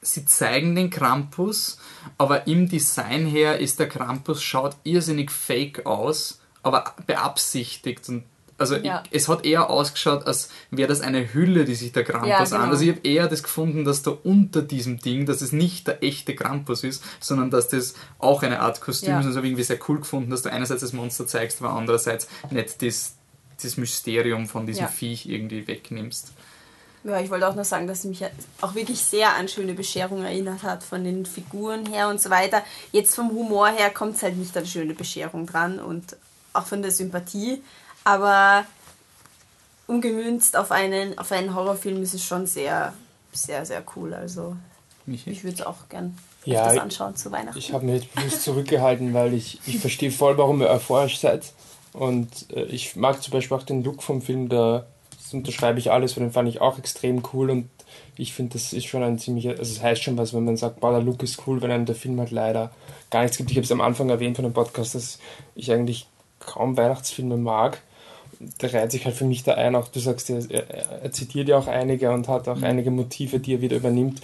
sie zeigen den Krampus, aber im Design her ist der Krampus, schaut irrsinnig fake aus, aber beabsichtigt. Und also Ja. ich, es hat eher ausgeschaut, als wäre das eine Hülle, die sich der Krampus Ja, an. genau. Also ich habe eher das gefunden, dass da unter diesem Ding, dass es nicht der echte Krampus ist, sondern dass das auch eine Art Kostüm Ja. ist. Und das habe ich irgendwie sehr cool gefunden, dass du einerseits das Monster zeigst, aber andererseits nicht das, das Mysterium von diesem Ja. Viech irgendwie wegnimmst. Ja, ich wollte auch noch sagen, dass es mich auch wirklich sehr an schöne Bescherung erinnert hat, von den Figuren her und so weiter. Jetzt vom Humor her kommt es halt nicht an schöne Bescherung dran und auch von der Sympathie. Aber umgemünzt auf einen, auf einen Horrorfilm ist es schon sehr, sehr, sehr cool. Also Michi? ich würde es auch gern Ja, ich- anschauen zu Weihnachten. Ich habe mich jetzt bewusst zurückgehalten, weil ich, ich verstehe voll, warum ihr euphorisch seid. Und äh, ich mag zum Beispiel auch den Look vom Film, da das unterschreibe ich alles, weil den fand ich auch extrem cool und ich finde, das ist schon ein ziemlicher, also es heißt schon was, wenn man sagt, boah, der Look ist cool, wenn einem der Film halt leider gar nichts gibt. Ich habe es am Anfang erwähnt von dem Podcast, dass ich eigentlich kaum Weihnachtsfilme mag. Da reiht sich halt für mich da ein, auch du sagst, er, er, er zitiert ja auch einige und hat auch einige Motive, die er wieder übernimmt.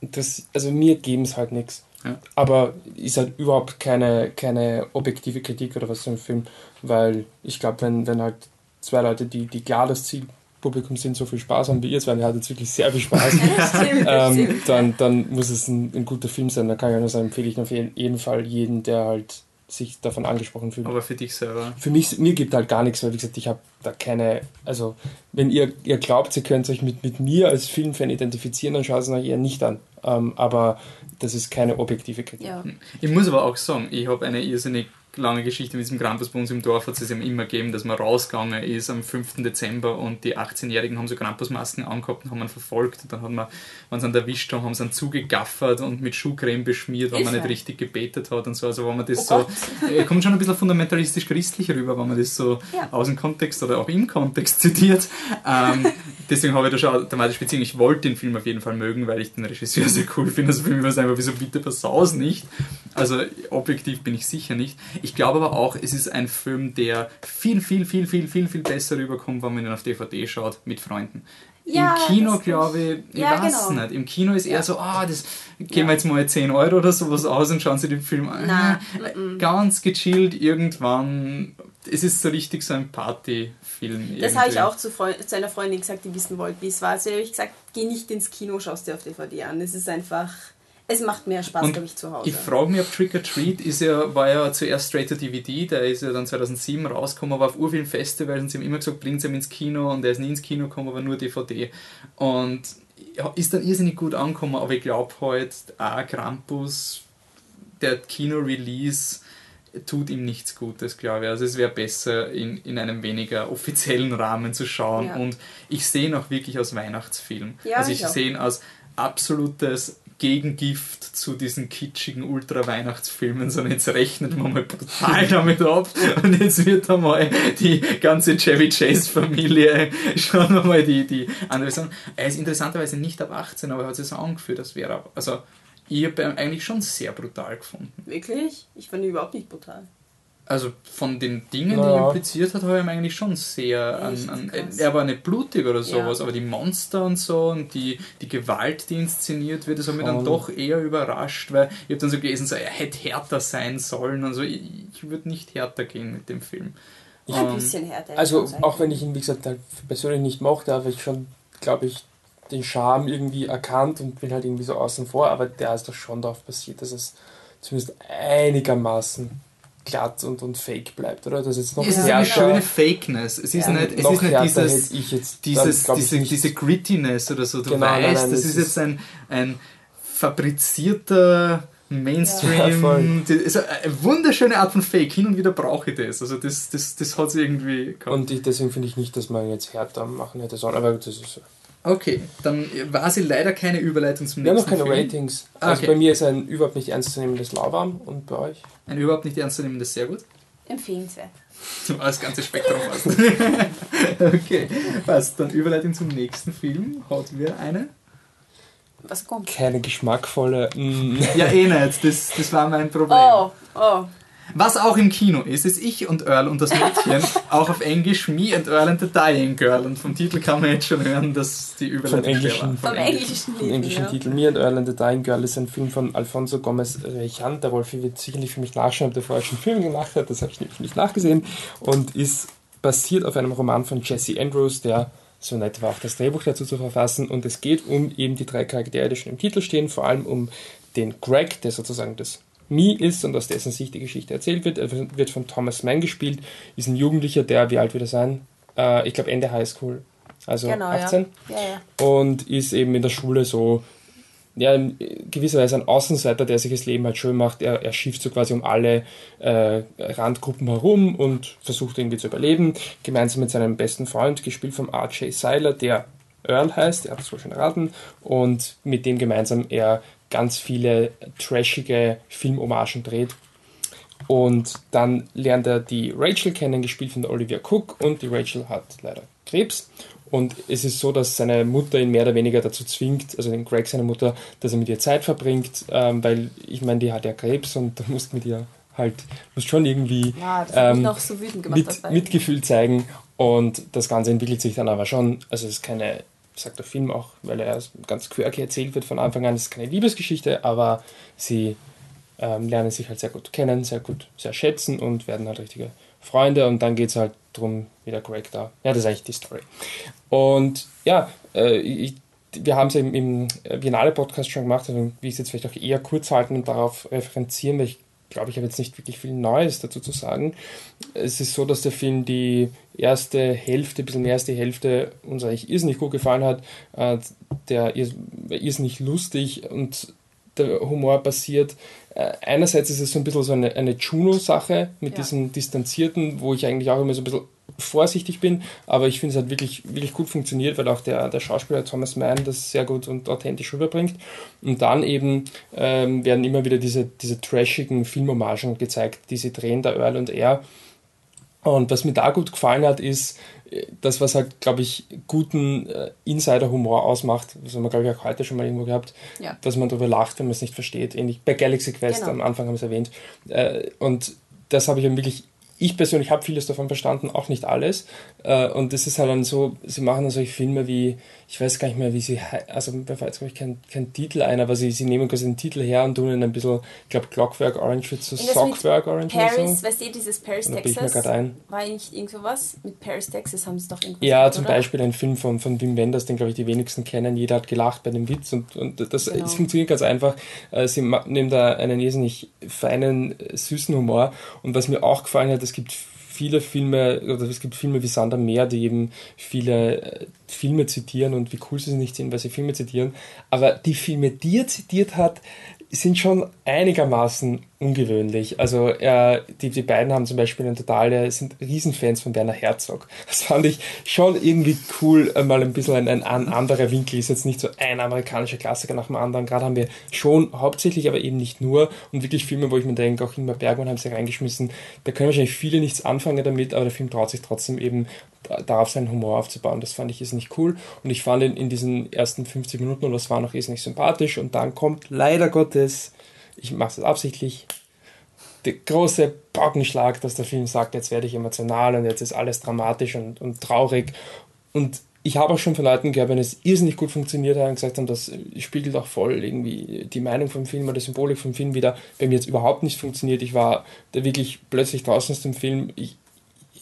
Das, also mir geben es halt nichts. Ja. Aber ist halt überhaupt keine, keine objektive Kritik oder was so ein Film, weil ich glaube, wenn, wenn halt zwei Leute, die, die klar das Zielpublikum sind, so viel Spaß haben wie ihr zwei, ihr hattet wirklich sehr viel Spaß, ähm, dann, dann muss es ein, ein guter Film sein. Da kann ich nur sagen, empfehle ich auf jeden, jeden Fall jeden, der halt sich davon angesprochen fühlt. Aber für dich selber. Für mich, mir gibt halt gar nichts, weil wie gesagt, ich habe da keine, also wenn ihr, ihr glaubt, ihr könnt euch mit, mit mir als Filmfan identifizieren, dann schaut es euch eher nicht an. Ähm, aber das ist keine objektive Kritik. Ja. Ich muss aber auch sagen, ich habe eine irrsinnig lange Geschichte mit diesem Krampus bei uns im Dorf. Hat es eben immer gegeben, dass man rausgegangen ist am 5. Dezember und die 18-Jährigen haben so Krampusmasken angehabt und haben ihn verfolgt. Und dann hat man, wenn sie ihn erwischt haben, haben sie ihn zugegaffert und mit Schuhcreme beschmiert, weil man nicht richtig gebetet hat und so. Also wenn man das Oh so, äh, kommt schon ein bisschen fundamentalistisch christlich rüber, wenn man das so Ja. aus dem Kontext oder auch im Kontext zitiert. Ähm, deswegen habe ich da schon automatisch Beziehung. Ich wollte den Film auf jeden Fall mögen, weil ich den Regisseur sehr cool finde. Also für mich war es einfach, wieso bitte versaus nicht? Also objektiv bin ich sicher nicht. Ich glaube aber auch, es ist ein Film, der viel, viel, viel, viel, viel, viel besser rüberkommt, wenn man ihn auf DVD schaut mit Freunden. Ja, Im Kino, glaube ich, ich Ja, weiß genau. nicht. Im Kino ist eher so, ah, das geben wir jetzt mal 10 Euro oder sowas aus und schauen sie den Film an. Mm. Ganz gechillt irgendwann. Es ist so richtig so ein Partyfilm. Das habe ich auch zu, Freund, zu einer Freundin gesagt, die wissen wollte, wie es war. Also habe ich gesagt, geh nicht ins Kino, schaust dir auf DVD an. Es ist einfach, es macht mehr Spaß, glaube ich, zu Hause. Ich frage mich, ob Trick or Treat ist ja, war ja zuerst straight to DVD, der ist ja dann 2007 rausgekommen, aber auf urvielen Festivals und sie haben immer gesagt, bringt ihn ins Kino und er ist nie ins Kino gekommen, aber nur DVD. Und ja, ist dann irrsinnig gut angekommen, aber ich glaube halt, auch Krampus, der Kino-Release tut ihm nichts Gutes, glaube ich. Also es wäre besser, in, in einem weniger offiziellen Rahmen zu schauen. Ja. Und ich sehe ihn auch wirklich als Weihnachtsfilm. Ja, also ich ich sehe ihn als absolutes Gegengift zu diesen kitschigen Ultra-Weihnachtsfilmen, sondern jetzt rechnet man mal brutal damit ab und jetzt wird einmal die ganze Chevy Chase-Familie, schauen wir mal die, die andere sagen. Er ist interessanterweise nicht ab 18, aber er hat sich so angefühlt, das wäre. Also ich habe eigentlich schon sehr brutal gefunden. Wirklich? Ich fand ihn überhaupt nicht brutal. Also von den Dingen, die Naja. er impliziert hat, habe ich ihm eigentlich schon sehr an, an Krass. er war nicht blutig oder sowas, Ja. aber die Monster und so und die, die Gewalt, die inszeniert wird, das hat mich dann doch eher überrascht, weil ich habe dann so gelesen, so, er hätte härter sein sollen und so. Ich, ich würde nicht härter gehen mit dem Film. Ein Ähm, bisschen härter. Also auch wenn ich ihn, wie gesagt, halt persönlich nicht mochte, habe ich schon, glaube ich, den Charme irgendwie erkannt und bin halt irgendwie so außen vor, aber der ist doch schon darauf basiert, dass es zumindest einigermaßen glatt und, und fake bleibt, oder? Das ist noch Es ist Ja, eine schöne Fakeness. Es ist Ja. nicht, es ist nicht dieses, jetzt dieses, diese, nicht- diese Grittiness oder so. Du Genau, nein, weißt, nein, das das ist jetzt ein, ein fabrizierter Ja, Mainstream. das ist eine wunderschöne Art von Fake. Hin und wieder brauche ich das. Also das, das, das hat es irgendwie gehabt. Und ich, deswegen finde ich nicht, dass man jetzt härter machen hätte sollen, aber das ist so. Okay, dann war sie leider keine Überleitung zum Wir haben noch nächsten keine Film. Ratings. Ah, Also okay. bei mir ist ein überhaupt nicht ernstzunehmendes Lauwarm und bei euch? Ein überhaupt nicht ernstzunehmendes sehr gut. Empfehlenswert. Das ganze Spektrum hast. okay, passt. Dann Überleitung zum nächsten Film. Hat wir eine? Was kommt? keine geschmackvolle. Mm, Ja, eh nicht. Das, das war mein Problem. Oh, oh. Was auch im Kino ist, ist Ich und Earl und das Mädchen, auch auf Englisch Me and Earl and the Dying Girl. Und vom Titel kann man jetzt schon hören, dass die Überleitung schwer Englischen. war. Vom englischen Lied. englischen ja. Titel. Me and Earl and the Dying Girl ist ein Film von Alfonso Gomez Rejan. Der Wolfi wird sicherlich für mich nachschauen, ob der vorher schon Filme gemacht hat. Das habe ich nämlich nicht nachgesehen. Und ist basiert auf einem Roman von Jesse Andrews, der so nett war, auch das Drehbuch dazu zu verfassen. Und es geht um eben die drei Charaktere, die schon im Titel stehen, vor allem um den Greg, der sozusagen das Me ist und aus dessen Sicht die Geschichte erzählt wird. Er wird von Thomas Mann gespielt, ist ein Jugendlicher, der, wie alt wird er sein? Äh, ich glaube Ende Highschool, also Genau, 18 ja. Ja, ja. und ist eben in der Schule so, ja, in gewisser Weise ein Außenseiter, der sich das Leben halt schön macht. Er, er schifft so quasi um alle äh, Randgruppen herum und versucht irgendwie zu überleben, gemeinsam mit seinem besten Freund, gespielt vom R.J. Seiler, der Earl heißt, er hat es wohl schon erraten, und mit dem gemeinsam er ganz viele trashige Filmhommagen dreht. Und dann lernt er die Rachel kennen, gespielt von der Olivia Cook, und die Rachel hat leider Krebs. Und es ist so, dass seine Mutter ihn mehr oder weniger dazu zwingt, also den Greg, seine Mutter, dass er mit ihr Zeit verbringt, ähm, weil ich meine, die hat ja Krebs und du musst mit ihr halt, musst schon irgendwie Ja, ähm, so mit, Mitgefühl zeigen. Und das Ganze entwickelt sich dann aber schon, also es ist keine, sagt der Film auch, weil er ganz quirky erzählt wird von Anfang an, es ist keine Liebesgeschichte, aber sie ähm, lernen sich halt sehr gut kennen, sehr gut, sehr schätzen und werden halt richtige Freunde und dann geht es halt drum, wie der Greg da. Ja, das ist eigentlich die Story. Und ja, äh, ich, wir haben es im, im Biennale-Podcast schon gemacht, also wie ich es jetzt vielleicht auch eher kurz halten und darauf referenzieren, weil ich glaube, ich habe jetzt nicht wirklich viel Neues dazu zu sagen. Es ist so, dass der Film die erste Hälfte, ein bisschen mehr als die Hälfte uns eigentlich irrsinnig gut gefallen hat. Äh, Der ist irrsinnig lustig und der Humor passiert. Äh, Einerseits ist es so ein bisschen so eine, eine Juno-Sache mit Ja. diesem Distanzierten, wo ich eigentlich auch immer so ein bisschen vorsichtig bin, aber ich finde es hat wirklich, wirklich gut funktioniert, weil auch der, der Schauspieler Thomas Mann das sehr gut und authentisch rüberbringt. Und dann eben ähm, werden immer wieder diese, diese trashigen Filmhommagen gezeigt, die sie drehen, der Earl und er. Und was mir da gut gefallen hat, ist äh, das, was halt, glaube ich, guten äh, Insider-Humor ausmacht. Das haben wir, glaube ich, auch heute schon mal irgendwo gehabt, Ja. dass man darüber lacht, wenn man es nicht versteht. Ähnlich bei Galaxy Quest, Genau. am Anfang haben wir es erwähnt. Äh, und das habe ich eben wirklich, ich persönlich habe vieles davon verstanden, auch nicht alles. Äh, und das ist halt dann so, sie machen dann solche Filme wie, ich weiß gar nicht mehr, wie sie, also mir fällt jetzt, glaube ich, kein, kein Titel ein, aber sie, sie nehmen quasi den Titel her und tun ihn ein bisschen, ich glaube, Clockwork Orange wird zu Sockwork Orange Paris, so. weißt du, dieses Paris, Oder bin ich mir Texas? gerade ein? War nicht irgendwo was? Mit Paris, Texas haben sie doch irgendwas Ja, gemacht, zum oder? Beispiel ein Film von, von Wim Wenders, den glaube ich die wenigsten kennen. Jeder hat gelacht bei dem Witz und, und das Genau. es funktioniert ganz einfach. Äh, Sie nehmen da einen irrsinnig feinen, äh, süßen Humor. Und was mir auch gefallen hat, es gibt viele Filme, oder es gibt Filme wie Sand am Meer, die eben viele äh, Filme zitieren und wie cool sie nicht sind, weil sie Filme zitieren. Aber die Filme, die er zitiert hat, sind schon einigermaßen ungewöhnlich. Also äh, die, die beiden haben zum Beispiel eine totale, sind Riesenfans von Werner Herzog. Das fand ich schon irgendwie cool, äh, mal ein bisschen ein, ein, anderer Winkel. Ist jetzt nicht so ein amerikanischer Klassiker nach dem anderen. Gerade haben wir schon hauptsächlich, aber eben nicht nur. Und wirklich Filme, wo ich mir denke, auch Ingmar Bergmann haben sie reingeschmissen. Da können wahrscheinlich viele nichts anfangen damit, aber der Film traut sich trotzdem eben da- darauf seinen Humor aufzubauen. Das fand ich ist nicht cool. Und ich fand ihn in diesen ersten 50 Minuten oder was war noch ist nicht sympathisch. Und dann kommt leider Gottes, ich mache es absichtlich, der große Paukenschlag, dass der Film sagt, jetzt werde ich emotional und jetzt ist alles dramatisch und, und traurig. Und ich habe auch schon von Leuten gehört, wenn es irrsinnig gut funktioniert hat und gesagt haben, das spiegelt auch voll irgendwie die Meinung vom Film oder die Symbolik vom Film wieder. Bei mir jetzt überhaupt nicht funktioniert. Ich war da wirklich plötzlich draußen aus dem Film. Ich,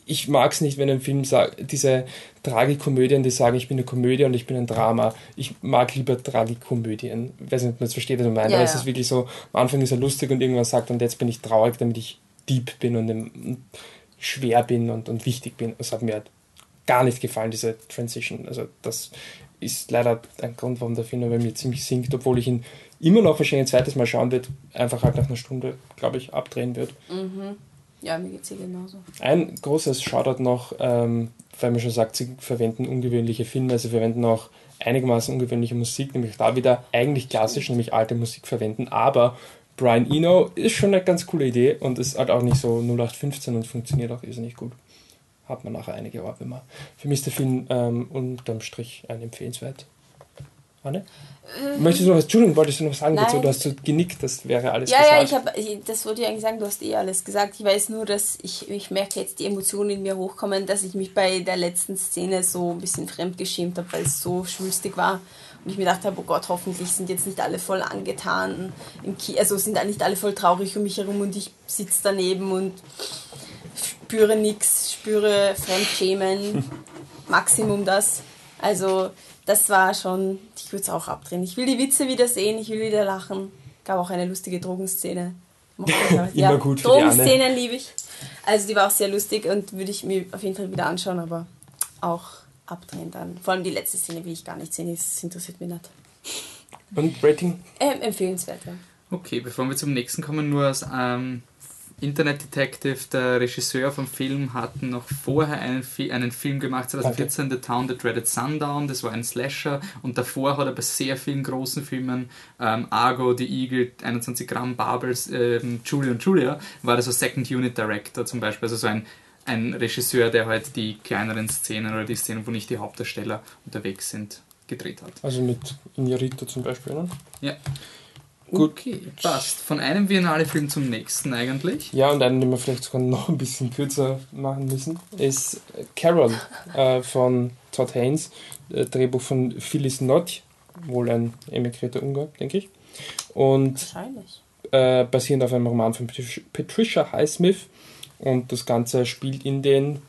ich mag es nicht, wenn ein Film sagt, diese Tragikomödien, die sagen, ich bin eine Komödie und ich bin ein Drama. Ich mag lieber Tragikomödien. Ich weiß nicht, ob man das versteht, was ich meine, Ja, aber es ja. ist wirklich so, am Anfang ist er lustig und irgendwann sagt er, und jetzt bin ich traurig, damit ich deep bin und schwer bin und, und wichtig bin. Das hat mir halt gar nicht gefallen, diese Transition. Also das ist leider ein Grund, warum der Film bei mir ziemlich sinkt, obwohl ich ihn immer noch wahrscheinlich ein zweites Mal schauen wird, einfach halt nach einer Stunde, glaube ich, abdrehen wird. Ja, mir geht's hier genauso. Ein großes Shoutout noch, ähm, weil man schon sagt, sie verwenden ungewöhnliche Filme, sie verwenden auch einigermaßen ungewöhnliche Musik, nämlich da wieder eigentlich klassisch, nämlich alte Musik verwenden, aber Brian Eno ist schon eine ganz coole Idee und ist halt auch nicht so 0815 und funktioniert auch irrsinnig gut. Hat man nachher einige Ohrwürmer. Für mich ist der Film ähm, unterm Strich ein empfehlenswert. Anne? Möchtest du noch was, Entschuldigung, wolltest du noch was sagen dazu? Nein. Du hast so genickt, das wäre alles Ja, gesagt. ja, ich habe, das wollte ich eigentlich sagen, du hast eh alles gesagt. Ich weiß nur, dass ich, ich merke jetzt die Emotionen in mir hochkommen, dass ich mich bei der letzten Szene so ein bisschen fremdgeschämt habe, weil es so schwülstig war. Und ich mir gedacht habe, oh Gott, hoffentlich sind jetzt nicht alle voll angetan. Also sind nicht alle voll traurig um mich herum und ich sitze daneben und spüre nichts, spüre Fremdschämen. Maximum das. Also, das war schon, ich würde es auch abdrehen. Ich will die Witze wieder sehen, ich will wieder lachen. Gab auch eine lustige Drogenszene. Immer gut für die Anne. Drogenszenen liebe ich. Also, die war auch sehr lustig und würde ich mir auf jeden Fall wieder anschauen, aber auch abdrehen dann. Vor allem die letzte Szene will ich gar nicht sehen, das interessiert mich nicht. Und Rating? Ähm, empfehlenswert, ja. Okay, bevor wir zum nächsten kommen, nur als ähm, Internet Detective, der Regisseur vom Film, hat noch vorher einen, Fi einen Film gemacht, 2014, The Town That Dreaded Sundown, das war ein Slasher und davor hat er bei sehr vielen großen Filmen, ähm, Argo, The Eagle, 21 Gramm, Barbers, ähm, Julia und Julia, war das so Second Unit Director zum Beispiel, also so ein, ein Regisseur, der halt die kleineren Szenen oder die Szenen, wo nicht die Hauptdarsteller unterwegs sind, gedreht hat. Also mit Inarito zum Beispiel, ne? Ja. Gut. Okay, passt. Von einem Biennale-Film zum nächsten eigentlich. Ja, und einen, den wir vielleicht sogar noch ein bisschen kürzer machen müssen, ist Carol äh, von Todd Haynes, äh, Drehbuch von Phyllis Notch, wohl ein emigrierter Ungar, denke ich. Und Wahrscheinlich. äh, basierend auf einem Roman von Patricia- Patricia Highsmith. Und das Ganze spielt in den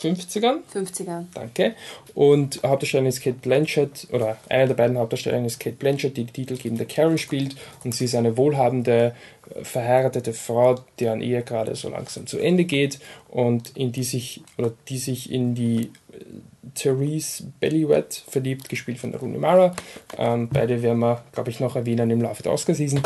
50ern. 50er. Danke. Und Hauptdarstellerin ist Kate Blanchett, oder eine der beiden Hauptdarstellerinnen ist Kate Blanchett, die die titelgebende Carol spielt. Und sie ist eine wohlhabende, äh, verheiratete Frau, deren Ehe gerade so langsam zu Ende geht und in die sich, oder die sich in die äh, Therese Bellywet verliebt, gespielt von der Rooney Mara. Ähm, beide werden wir, glaube ich, noch erwähnen im Laufe der Oscar-Season.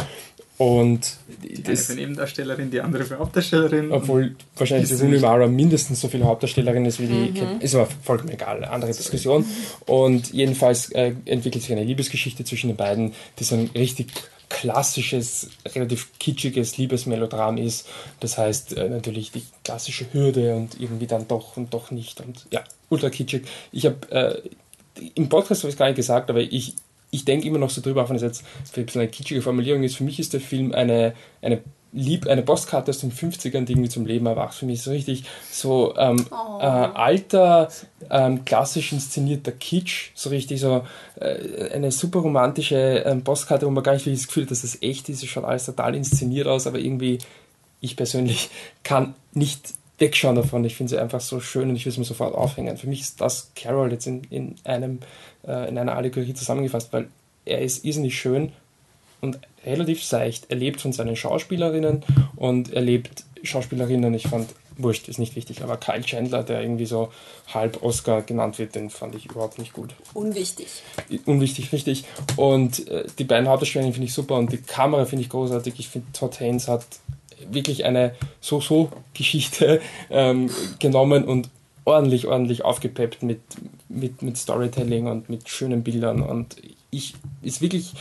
Und Die eine das, für Nebendarstellerin, die andere für Hauptdarstellerin. obwohl wahrscheinlich die Rooney Mara mindestens so viele Hauptdarstellerin ist wie die Mhm. Kate. Ist aber vollkommen egal, andere Diskussion. Und jedenfalls äh, entwickelt sich eine Liebesgeschichte zwischen den beiden, die so ein richtig klassisches, relativ kitschiges Liebesmelodram ist. Das heißt äh, natürlich die klassische Hürde und irgendwie dann doch und doch nicht und ja, ultra kitschig. Ich habe äh, im Podcast habe ich es gar nicht gesagt, aber ich, ich denke immer noch so drüber, auch wenn es jetzt vielleicht ein bisschen eine kitschige Formulierung ist. Für mich ist der Film eine, eine Lieb, eine Postkarte aus den 50ern, die irgendwie zum Leben erwacht. Für mich ist so richtig so ähm, Oh. äh, alter, ähm, klassisch inszenierter Kitsch, so richtig so äh, eine super romantische ähm, Postkarte, wo man gar nicht wirklich das Gefühl hat, dass das echt ist. Es schaut alles total inszeniert aus, aber irgendwie, ich persönlich kann nicht wegschauen davon. Ich finde sie einfach so schön und ich will es mir sofort aufhängen. Für mich ist das Carol jetzt in, in, einem, äh, in einer Allegorie zusammengefasst, weil er ist irrsinnig schön und relativ seicht. Er lebt von seinen Schauspielerinnen und er lebt Schauspielerinnen, ich fand, wurscht, ist nicht wichtig, aber Kyle Chandler, der irgendwie so halb Oscar genannt wird, den fand ich überhaupt nicht gut. Unwichtig. Unwichtig, richtig. Und äh, die beiden Hauptdarstellerinnen finde ich super und die Kamera finde ich großartig. Ich finde, Todd Haynes hat wirklich eine So-So-Geschichte ähm, genommen und ordentlich, ordentlich aufgepeppt mit, mit, mit Storytelling und mit schönen Bildern. Und ich ist wirklich,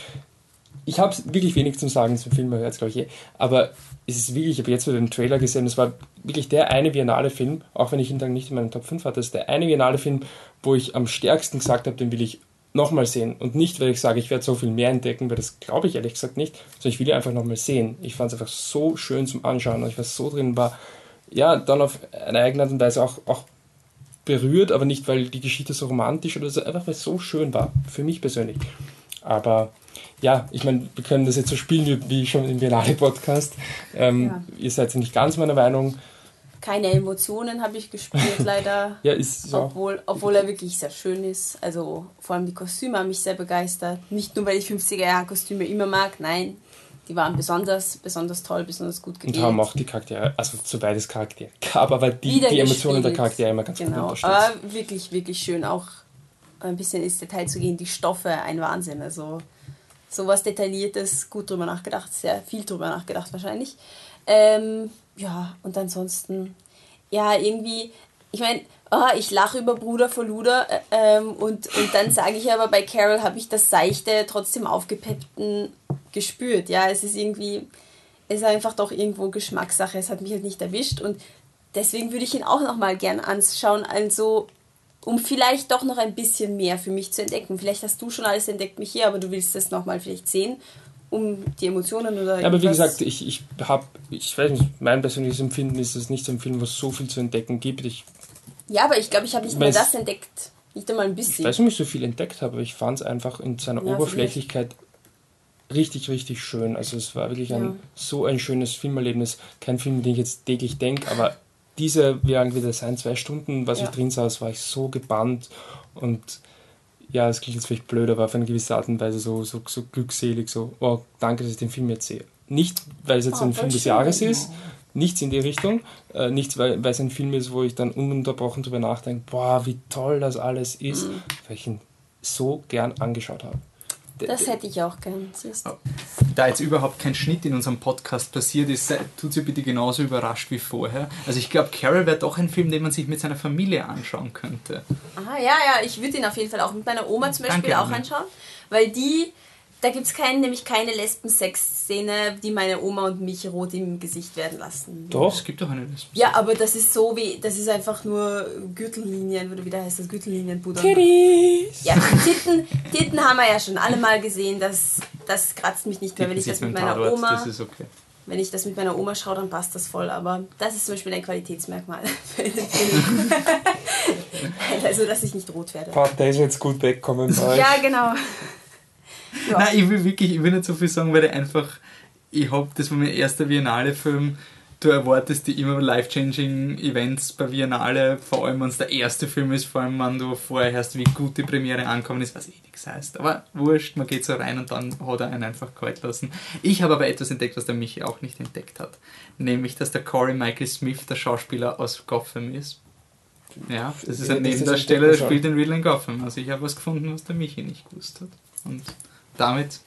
ich habe wirklich wenig zum Sagen zum Film, jetzt glaube ich eh, aber es ist wirklich, ich habe jetzt wieder den Trailer gesehen, es war wirklich der eine Biennale-Film, auch wenn ich ihn dann nicht in meinen Top 5 hatte, ist der eine Biennale-Film, wo ich am stärksten gesagt habe, den will ich nochmal sehen. Und nicht, weil ich sage, ich werde so viel mehr entdecken, weil das glaube ich ehrlich gesagt nicht, sondern ich will ihn einfach nochmal sehen. Ich fand es einfach so schön zum Anschauen und ich war so drin, war ja dann auf eine eigene Art und Weise auch, auch berührt, aber nicht, weil die Geschichte so romantisch oder so, einfach weil es so schön war, für mich persönlich. Aber ja, ich meine, wir können das jetzt so spielen wie, schon im Biennale-Podcast. Ähm, Ja. Ihr seid ja nicht ganz meiner Meinung. Keine Emotionen habe ich gespürt, leider. Ja, ist so. Obwohl, obwohl er wirklich sehr schön ist. Also vor allem die Kostüme haben mich sehr begeistert. Nicht nur, weil ich 50er-Jahre-Kostüme immer mag, nein. Die waren besonders, besonders toll, besonders gut gewählt. Und haben auch die Charaktere, also so beides Charaktere gab, aber die, die Emotionen der. Charaktere immer ganz gut Genau, unterstützt. aber wirklich, wirklich schön. Auch ein bisschen ins Detail zu gehen. Die Stoffe, ein Wahnsinn. Also sowas Detailliertes, gut drüber nachgedacht, sehr viel drüber nachgedacht wahrscheinlich. Ähm, ja, und ansonsten, ja, irgendwie, ich meine, ah, ich lache über Bruder vor Luder äh, ähm, und, und dann sage ich aber, bei Carol habe ich das Seichte, trotzdem aufgepeppten gespürt. Ja, es ist irgendwie, es ist einfach doch irgendwo Geschmackssache. Es hat mich halt nicht erwischt und deswegen würde ich ihn auch nochmal gern anschauen. Also um vielleicht doch noch ein bisschen mehr für mich zu entdecken. Vielleicht hast du schon alles entdeckt mich hier, aber du willst das nochmal vielleicht sehen, um die Emotionen oder ja, Aber wie gesagt, ich, ich habe, ich weiß nicht, mein persönliches Empfinden ist es nicht so ein Film, wo es so viel zu entdecken gibt. Ich, ja, aber ich glaube, ich habe nicht mehr das entdeckt. Nicht einmal ein bisschen. Ich weiß nicht, ob ich so viel entdeckt habe, aber ich fand es einfach in seiner ja, Oberflächlichkeit richtig, richtig schön. Also es war wirklich ein, ja. so ein schönes Filmerlebnis. Kein Film, den ich jetzt täglich denke, aber diese, wie lang wird das sein, zwei Stunden, was ja. ich drin saß, war ich so gebannt und ja, es klingt jetzt vielleicht blöd, aber auf eine gewisse Art und Weise so, so, so glückselig, so, oh, danke, dass ich den Film jetzt sehe. Nicht, weil es jetzt oh, ein Film des Jahres ist, nichts in die Richtung, äh, nichts, weil, weil es ein Film ist, wo ich dann ununterbrochen darüber nachdenke, boah, wie toll das alles ist, mhm. weil ich ihn so gern angeschaut habe. Das hätte ich auch gern. Siehst. Oh. Da jetzt überhaupt kein Schnitt in unserem Podcast passiert ist, tut sie bitte genauso überrascht wie vorher. Also ich glaube, Carol wäre doch ein Film, den man sich mit seiner Familie anschauen könnte. Ah ja, ja, ich würde ihn auf jeden Fall auch mit meiner Oma zum Beispiel Danke, auch anschauen, weil die da gibt es kein, nämlich keine Lesben-Sex-Szene, die meine Oma und mich rot im Gesicht werden lassen. Doch, es gibt doch eine Lesben. Ja, aber das ist so wie, das ist einfach nur Gürtellinien, oder wie der heißt das, Gürtellinienpuder. Titties! Ja, Titten, Titten haben wir ja schon alle mal gesehen, das, das kratzt mich nicht mehr, wenn ich das mit meiner Oma... Das ist okay. Wenn ich das mit meiner Oma schaue, dann passt das voll, aber das ist zum Beispiel ein Qualitätsmerkmal für den Film. also, dass ich nicht rot werde. Vater ist jetzt gut wegkommen bei euch. Ja, genau. Ja. Nein, ich will wirklich, ich will nicht so viel sagen, weil ich einfach, ich hab, das war mein erster Biennale-Film. Du erwartest die immer life-changing Events bei Biennale, vor allem wenn es der erste Film ist, vor allem wenn du vorher hörst, wie gut die Premiere ankommen ist, was eh nichts heißt. Aber wurscht, man geht so rein und dann hat er einen einfach kalt lassen. Ich habe aber etwas entdeckt, was der Michi auch nicht entdeckt hat. Nämlich, dass der Corey Michael Smith der Schauspieler aus Gotham ist. Ja, das ist ein Nebendarsteller, der spielt in Real in Gotham. Also ich habe was gefunden, was der Michi nicht gewusst hat. Und damit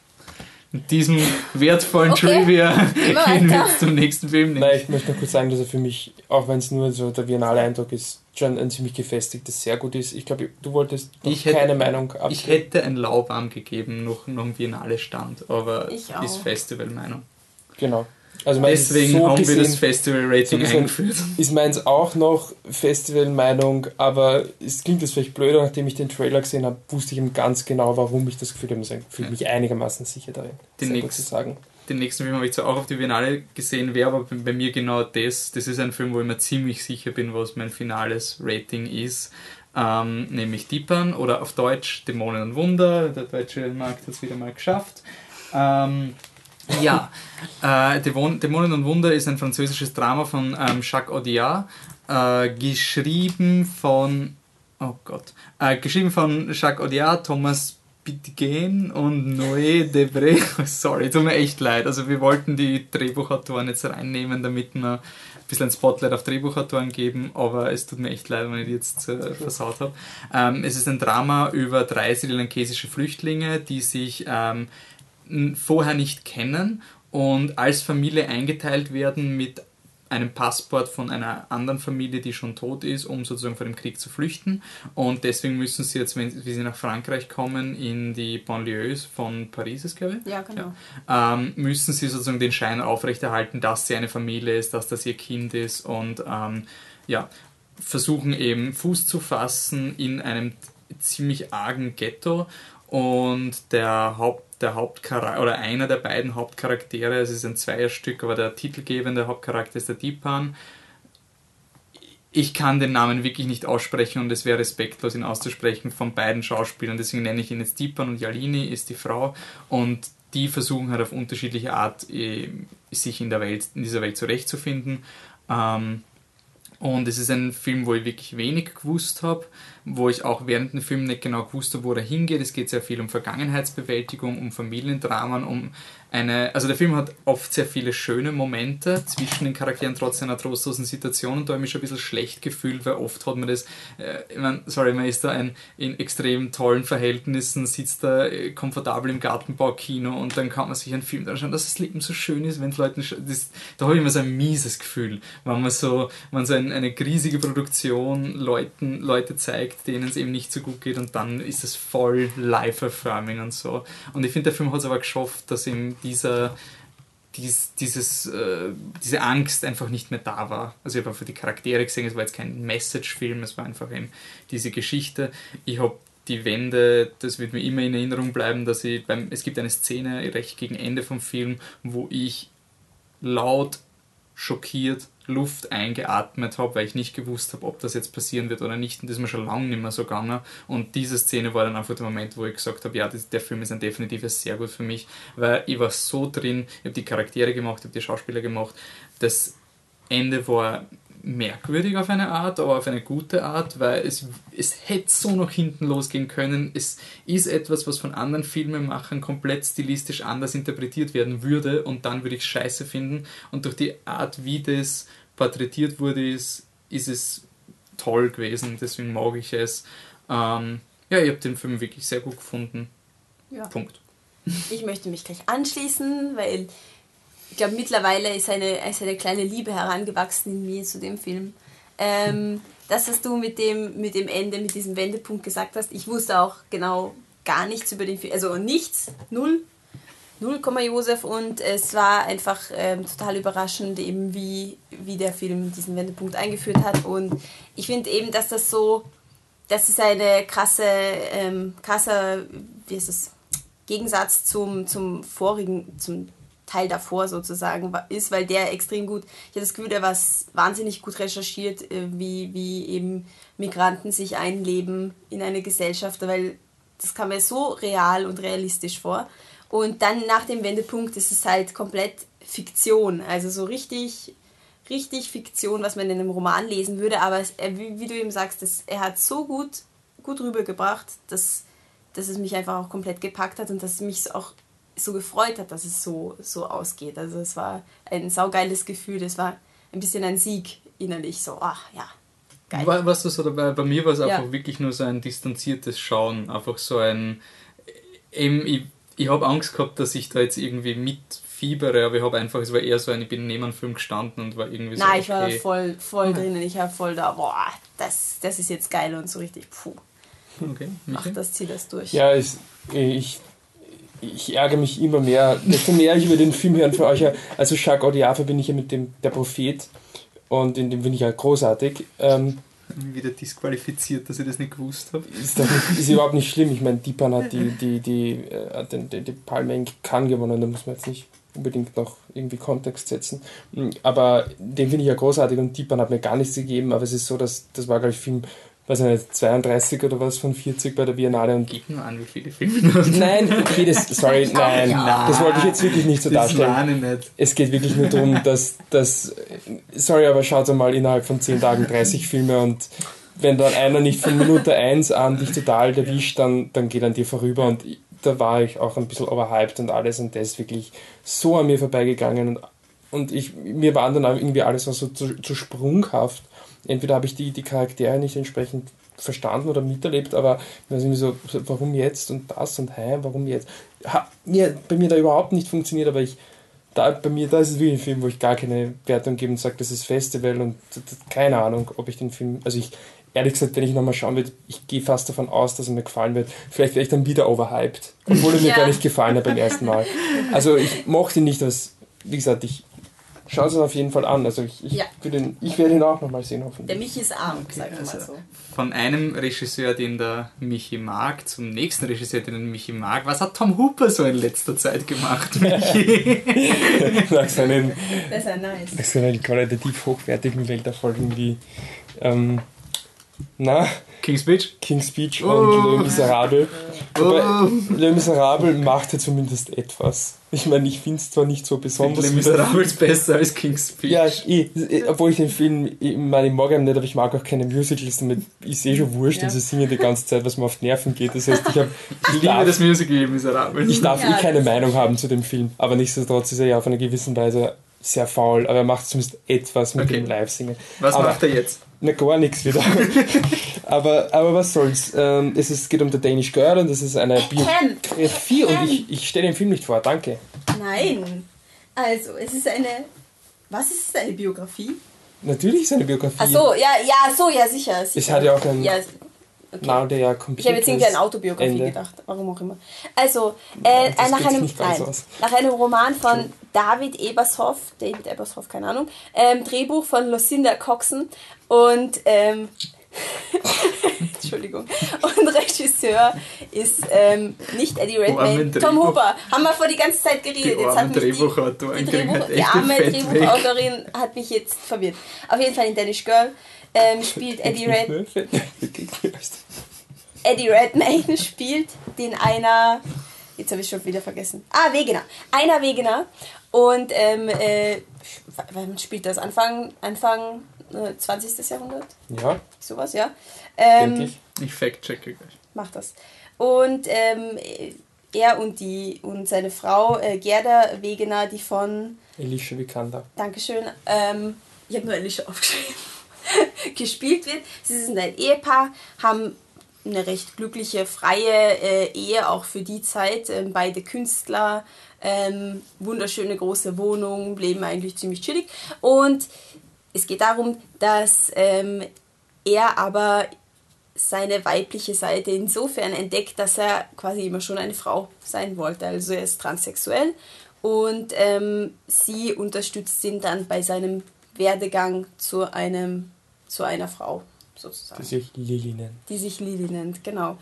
mit diesem wertvollen okay. Trivia gehen wir jetzt zum nächsten Film. Nein, ich möchte nur kurz sagen, dass er für mich, auch wenn es nur so der biennale Eindruck ist, schon ein ziemlich gefestigtes, sehr gut ist. Ich glaube, du wolltest ich hätte, keine Meinung abgeben. Ich hätte ein Laubarm gegeben, noch, noch ein Biennale Stand, aber ist Festival-Meinung. Genau. Also Deswegen so haben gesehen, wir das Festival-Rating so eingeführt. Ist meins auch noch Festival-Meinung, aber es klingt jetzt vielleicht blöder, nachdem ich den Trailer gesehen habe, wusste ich ihm ganz genau, warum ich das Gefühl habe. Ich fühle mich einigermaßen sicher darin. Den, nächst, sagen. den nächsten Film habe ich zwar auch auf die Biennale gesehen, wäre aber bei mir genau das. Das ist ein Film, wo ich mir ziemlich sicher bin, was mein finales Rating ist. Ähm, nämlich Deepern oder auf Deutsch Dämonen und Wunder. Der deutsche Markt hat es wieder mal geschafft. Ähm, ja, äh, Dämonen und Wunder ist ein französisches Drama von ähm, Jacques Audiard, äh, geschrieben von, oh Gott, äh, geschrieben von Jacques Audiard, Thomas Pitgen und Noé Debré. Sorry, tut mir echt leid. Also wir wollten die Drehbuchautoren jetzt reinnehmen, damit wir ein bisschen ein Spotlight auf Drehbuchautoren geben, aber es tut mir echt leid, wenn ich die jetzt äh, versaut habe. Ähm, es ist ein Drama über drei sri-lankesische Flüchtlinge, die sich ähm, vorher nicht kennen und als Familie eingeteilt werden mit einem Passport von einer anderen Familie, die schon tot ist, um sozusagen vor dem Krieg zu flüchten. Und deswegen müssen sie jetzt, wenn sie nach Frankreich kommen, in die Banlieues von Paris, ist glaube ich. Ja, genau. Ja, ähm, müssen sie sozusagen den Schein aufrechterhalten, dass sie eine Familie ist, dass das ihr Kind ist und ähm, ja, versuchen eben Fuß zu fassen in einem ziemlich argen Ghetto. Und der Haupt der Hauptcharakter oder einer der beiden Hauptcharaktere, es ist ein Zweierstück, aber der titelgebende Hauptcharakter ist der Deepan. Ich kann den Namen wirklich nicht aussprechen und es wäre respektlos, ihn auszusprechen von beiden Schauspielern. Deswegen nenne ich ihn jetzt Deepan und Yalini ist die Frau und die versuchen halt auf unterschiedliche Art eh, sich in der Welt, in dieser Welt zurechtzufinden. Ähm, und es ist ein Film, wo ich wirklich wenig gewusst habe wo ich auch während dem Film nicht genau gewusst habe, wo er hingeht. Es geht sehr viel um Vergangenheitsbewältigung, um Familiendramen, um eine, also der Film hat oft sehr viele schöne Momente zwischen den Charakteren trotz einer trostlosen Situation und da habe ich mich schon ein bisschen schlecht gefühlt, weil oft hat man das, äh, ich mein, sorry, man ist da ein, in extrem tollen Verhältnissen, sitzt da äh, komfortabel im Gartenbaukino und dann kann man sich einen Film anschauen, dass das Leben so schön ist, wenn Leute, das, da habe ich immer so ein mieses Gefühl, wenn man so, man so ein, eine riesige Produktion Leuten, Leute zeigt, denen es eben nicht so gut geht und dann ist es voll live-affirming und so. Und ich finde, der Film hat es aber geschafft, dass ihm dieser dies, dieses, äh, diese Angst einfach nicht mehr da war. Also ich habe einfach die Charaktere gesehen, es war jetzt kein Message-Film, es war einfach eben diese Geschichte. Ich habe die Wände, das wird mir immer in Erinnerung bleiben, dass ich beim, es gibt eine Szene recht gegen Ende vom Film, wo ich laut schockiert Luft eingeatmet habe, weil ich nicht gewusst habe, ob das jetzt passieren wird oder nicht. Und das ist mir schon lange nicht mehr so gegangen. Und diese Szene war dann einfach der Moment, wo ich gesagt habe, ja, das, der Film ist ein definitives sehr gut für mich, weil ich war so drin, ich habe die Charaktere gemacht, ich habe die Schauspieler gemacht. Das Ende war merkwürdig auf eine Art, aber auf eine gute Art, weil es, es hätte so noch hinten losgehen können. Es ist etwas, was von anderen Filmemachern komplett stilistisch anders interpretiert werden würde und dann würde ich scheiße finden. Und durch die Art, wie das porträtiert wurde, ist, ist es toll gewesen, deswegen mag ich es. Ähm, ja, ich habe den Film wirklich sehr gut gefunden. Ja. Punkt. Ich möchte mich gleich anschließen, weil ich glaube, mittlerweile ist eine, ist eine kleine Liebe herangewachsen in mir zu dem Film. Ähm, das, was du mit dem, mit dem Ende, mit diesem Wendepunkt gesagt hast, ich wusste auch genau gar nichts über den Film, also nichts, null, null Komma Josef und es war einfach ähm, total überraschend, eben wie, wie der Film diesen Wendepunkt eingeführt hat und ich finde eben, dass das so, das ist eine krasse, ähm, krasser, wie ist das, Gegensatz zum, zum vorigen, zum Teil davor sozusagen ist, weil der extrem gut, ich habe das Gefühl, der war wahnsinnig gut recherchiert, äh, wie, wie eben Migranten sich einleben in eine Gesellschaft, weil das kam mir so real und realistisch vor. Und dann nach dem Wendepunkt ist es halt komplett Fiktion, also so richtig, richtig Fiktion, was man in einem Roman lesen würde, aber es, wie, wie, du eben sagst, das, er hat so gut, gut rübergebracht, dass, dass es mich einfach auch komplett gepackt hat und dass es mich auch so gefreut hat, dass es so, so ausgeht. Also es war ein saugeiles Gefühl, es war ein bisschen ein Sieg innerlich, so, ach ja, geil. War, warst du so dabei? Bei mir war es einfach wirklich nur so ein distanziertes Schauen, einfach so ein, eben, ich, ich habe Angst gehabt, dass ich da jetzt irgendwie mitfiebere, aber ich habe einfach, es war eher so ein, ich bin neben einem Film gestanden und war irgendwie so, Nein, ich war voll, voll mhm. drinnen, ich war voll da, boah, das, das ist jetzt geil und so richtig, puh. Okay, Ach, das zieht das durch. Ja, ich, ich ich ärgere mich immer mehr, desto mehr ich über den Film hören für euch. Also Jacques Audiard bin ich ja mit dem Der Prophet und in dem bin ich ja großartig. Ähm, wieder disqualifiziert, dass ich das nicht gewusst habe. Ist, nicht, ist überhaupt nicht schlimm. Ich meine, Deepan hat die, die, die, äh, die, die, die Palme in Cannes gewonnen, da muss man jetzt nicht unbedingt noch irgendwie Kontext setzen. Aber den finde ich ja großartig und Deepan hat mir gar nichts gegeben, aber es ist so, dass das war, glaube ich, Film weiß ich nicht, 32 oder was von 40 bei der Biennale. Und Gib nur an, wie viele Filme du. Nein, okay, das, sorry, nein, ja. das wollte ich jetzt wirklich nicht so das darstellen. Nicht. Es geht wirklich nur darum, dass, dass, sorry, aber schaut einmal innerhalb von 10 Tagen 30 Filme und wenn dann einer nicht von Minute 1 an dich total erwischt, dann, dann geht an dir vorüber und da war ich auch ein bisschen overhyped und alles und das ist wirklich so an mir vorbeigegangen und, und ich, mir war dann auch irgendwie alles so zu, zu sprunghaft entweder habe ich die, die Charaktere nicht entsprechend verstanden oder miterlebt, aber weiß nicht so, warum jetzt und das und hey, warum jetzt? Ha, mir, bei mir da überhaupt nicht funktioniert, aber ich, da, bei mir, da ist es wirklich ein Film, wo ich gar keine Wertung gebe und sage, das ist Festival und keine Ahnung, ob ich den Film, also ich, ehrlich gesagt, wenn ich nochmal schauen würde, ich gehe fast davon aus, dass er mir gefallen wird. Vielleicht wäre ich dann wieder overhyped, obwohl er mir ja. gar nicht gefallen hat beim ersten Mal. Also ich mochte ihn nicht als, wie gesagt, ich Schaut es auf jeden Fall an. Also ich, ich, ja. den, ich werde ihn auch nochmal sehen, hoffentlich. Der Michi ist arm, okay, sag also mal so. Von einem Regisseur, den der Michi mag, zum nächsten Regisseur, den der Michi mag. Was hat Tom Hooper so in letzter Zeit gemacht, Michi? nach seinen, das ist ja nice. Nach seinen qualitativ hochwertigen Welterfolgen wie ähm, na, King's Speech? King's Speech oh. und Le Miserable. Wobei, oh. Le Miserable machte zumindest etwas. Ich meine, ich finde es zwar nicht so besonders. Le Miserable ist besser als King's Speech. Ja, ich, obwohl ich den Film, ich meine, ich mag ihn nicht, aber ich mag auch keine Musicals, damit ist eh schon wurscht ja. und sie singen die ganze Zeit, was mir auf die Nerven geht. Das heißt, ich habe. Ich, ich liebe das Musical Le Miserable. Ich darf ja, eh keine Meinung haben zu dem Film, aber nichtsdestotrotz ist er ja auf eine gewisse Weise sehr faul, aber er macht zumindest etwas mit okay. dem Live-Singen. Was aber, macht er jetzt? Na, gar nichts wieder. aber, aber was soll's. Ähm, es ist, geht um The Danish Girl und es ist eine Biografie und ich, ich stelle den Film nicht vor, danke. Nein. Also, es ist eine. Was ist es, eine Biografie? Natürlich ist es eine Biografie. Ach so, ja, ja, so, ja, sicher. sicher. Es hat ja auch ein. Ja, Okay. Nadia Ich habe jetzt irgendwie an Autobiografie Ende. gedacht, warum auch immer. Also, äh, das nach, geht einem, nein, nach einem Roman von David Ebershoff, David Ebershoff, keine Ahnung, ähm, Drehbuch von Lucinda Coxon und ähm, Entschuldigung. Und Regisseur ist ähm, nicht Eddie Redmayne, armen Tom Huber. Haben wir vor die ganze Zeit geredet. Die Jetzt hat die, Drehbuchautorin die, kriegen Drehbuch, die arme. Drehbuchautorin hat mich jetzt verwirrt. Auf jeden Fall in Danish Girl ähm, spielt Eddie, Red, Eddie Redmayne spielt den einer, jetzt habe ich schon wieder vergessen. Ah, Wegener. Einer Wegener. Und ähm, äh, wann spielt das? Anfang, Anfang äh, 20. Jahrhundert? Ja, Sowas, ja. Ähm, ich. Ich fact-checke gleich. macht das. Und ähm, er und die und seine Frau äh, Gerda Wegener, die von, Elisha Vikander. Dankeschön, ähm, ich habe nur Alicia aufgeschrieben, gespielt wird. Sie sind ein Ehepaar, haben eine recht glückliche, freie äh, Ehe, auch für die Zeit. Ähm, beide Künstler, ähm, wunderschöne große Wohnung, leben eigentlich ziemlich chillig. Und es geht darum, dass ähm, er aber seine weibliche Seite insofern entdeckt, dass er quasi immer schon eine Frau sein wollte. Also er ist transsexuell und ähm, sie unterstützt ihn dann bei seinem Werdegang zu, einem, zu einer Frau sozusagen Die sich Lili nennt. die sich Lili nennt, genau.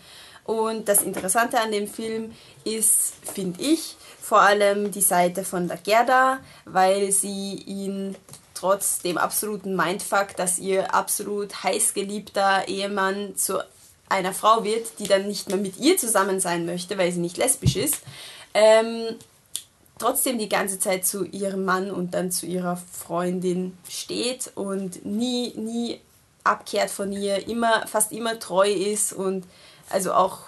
Und das Interessante an dem Film ist, finde ich, vor allem die Seite von der Gerda, weil sie ihn trotz dem absoluten Mindfuck, dass ihr absolut heißgeliebter Ehemann zu einer Frau wird, die dann nicht mehr mit ihr zusammen sein möchte, weil sie nicht lesbisch ist, ähm, trotzdem die ganze Zeit zu ihrem Mann und dann zu ihrer Freundin steht und nie, nie abkehrt von ihr, immer, fast immer treu ist und also auch,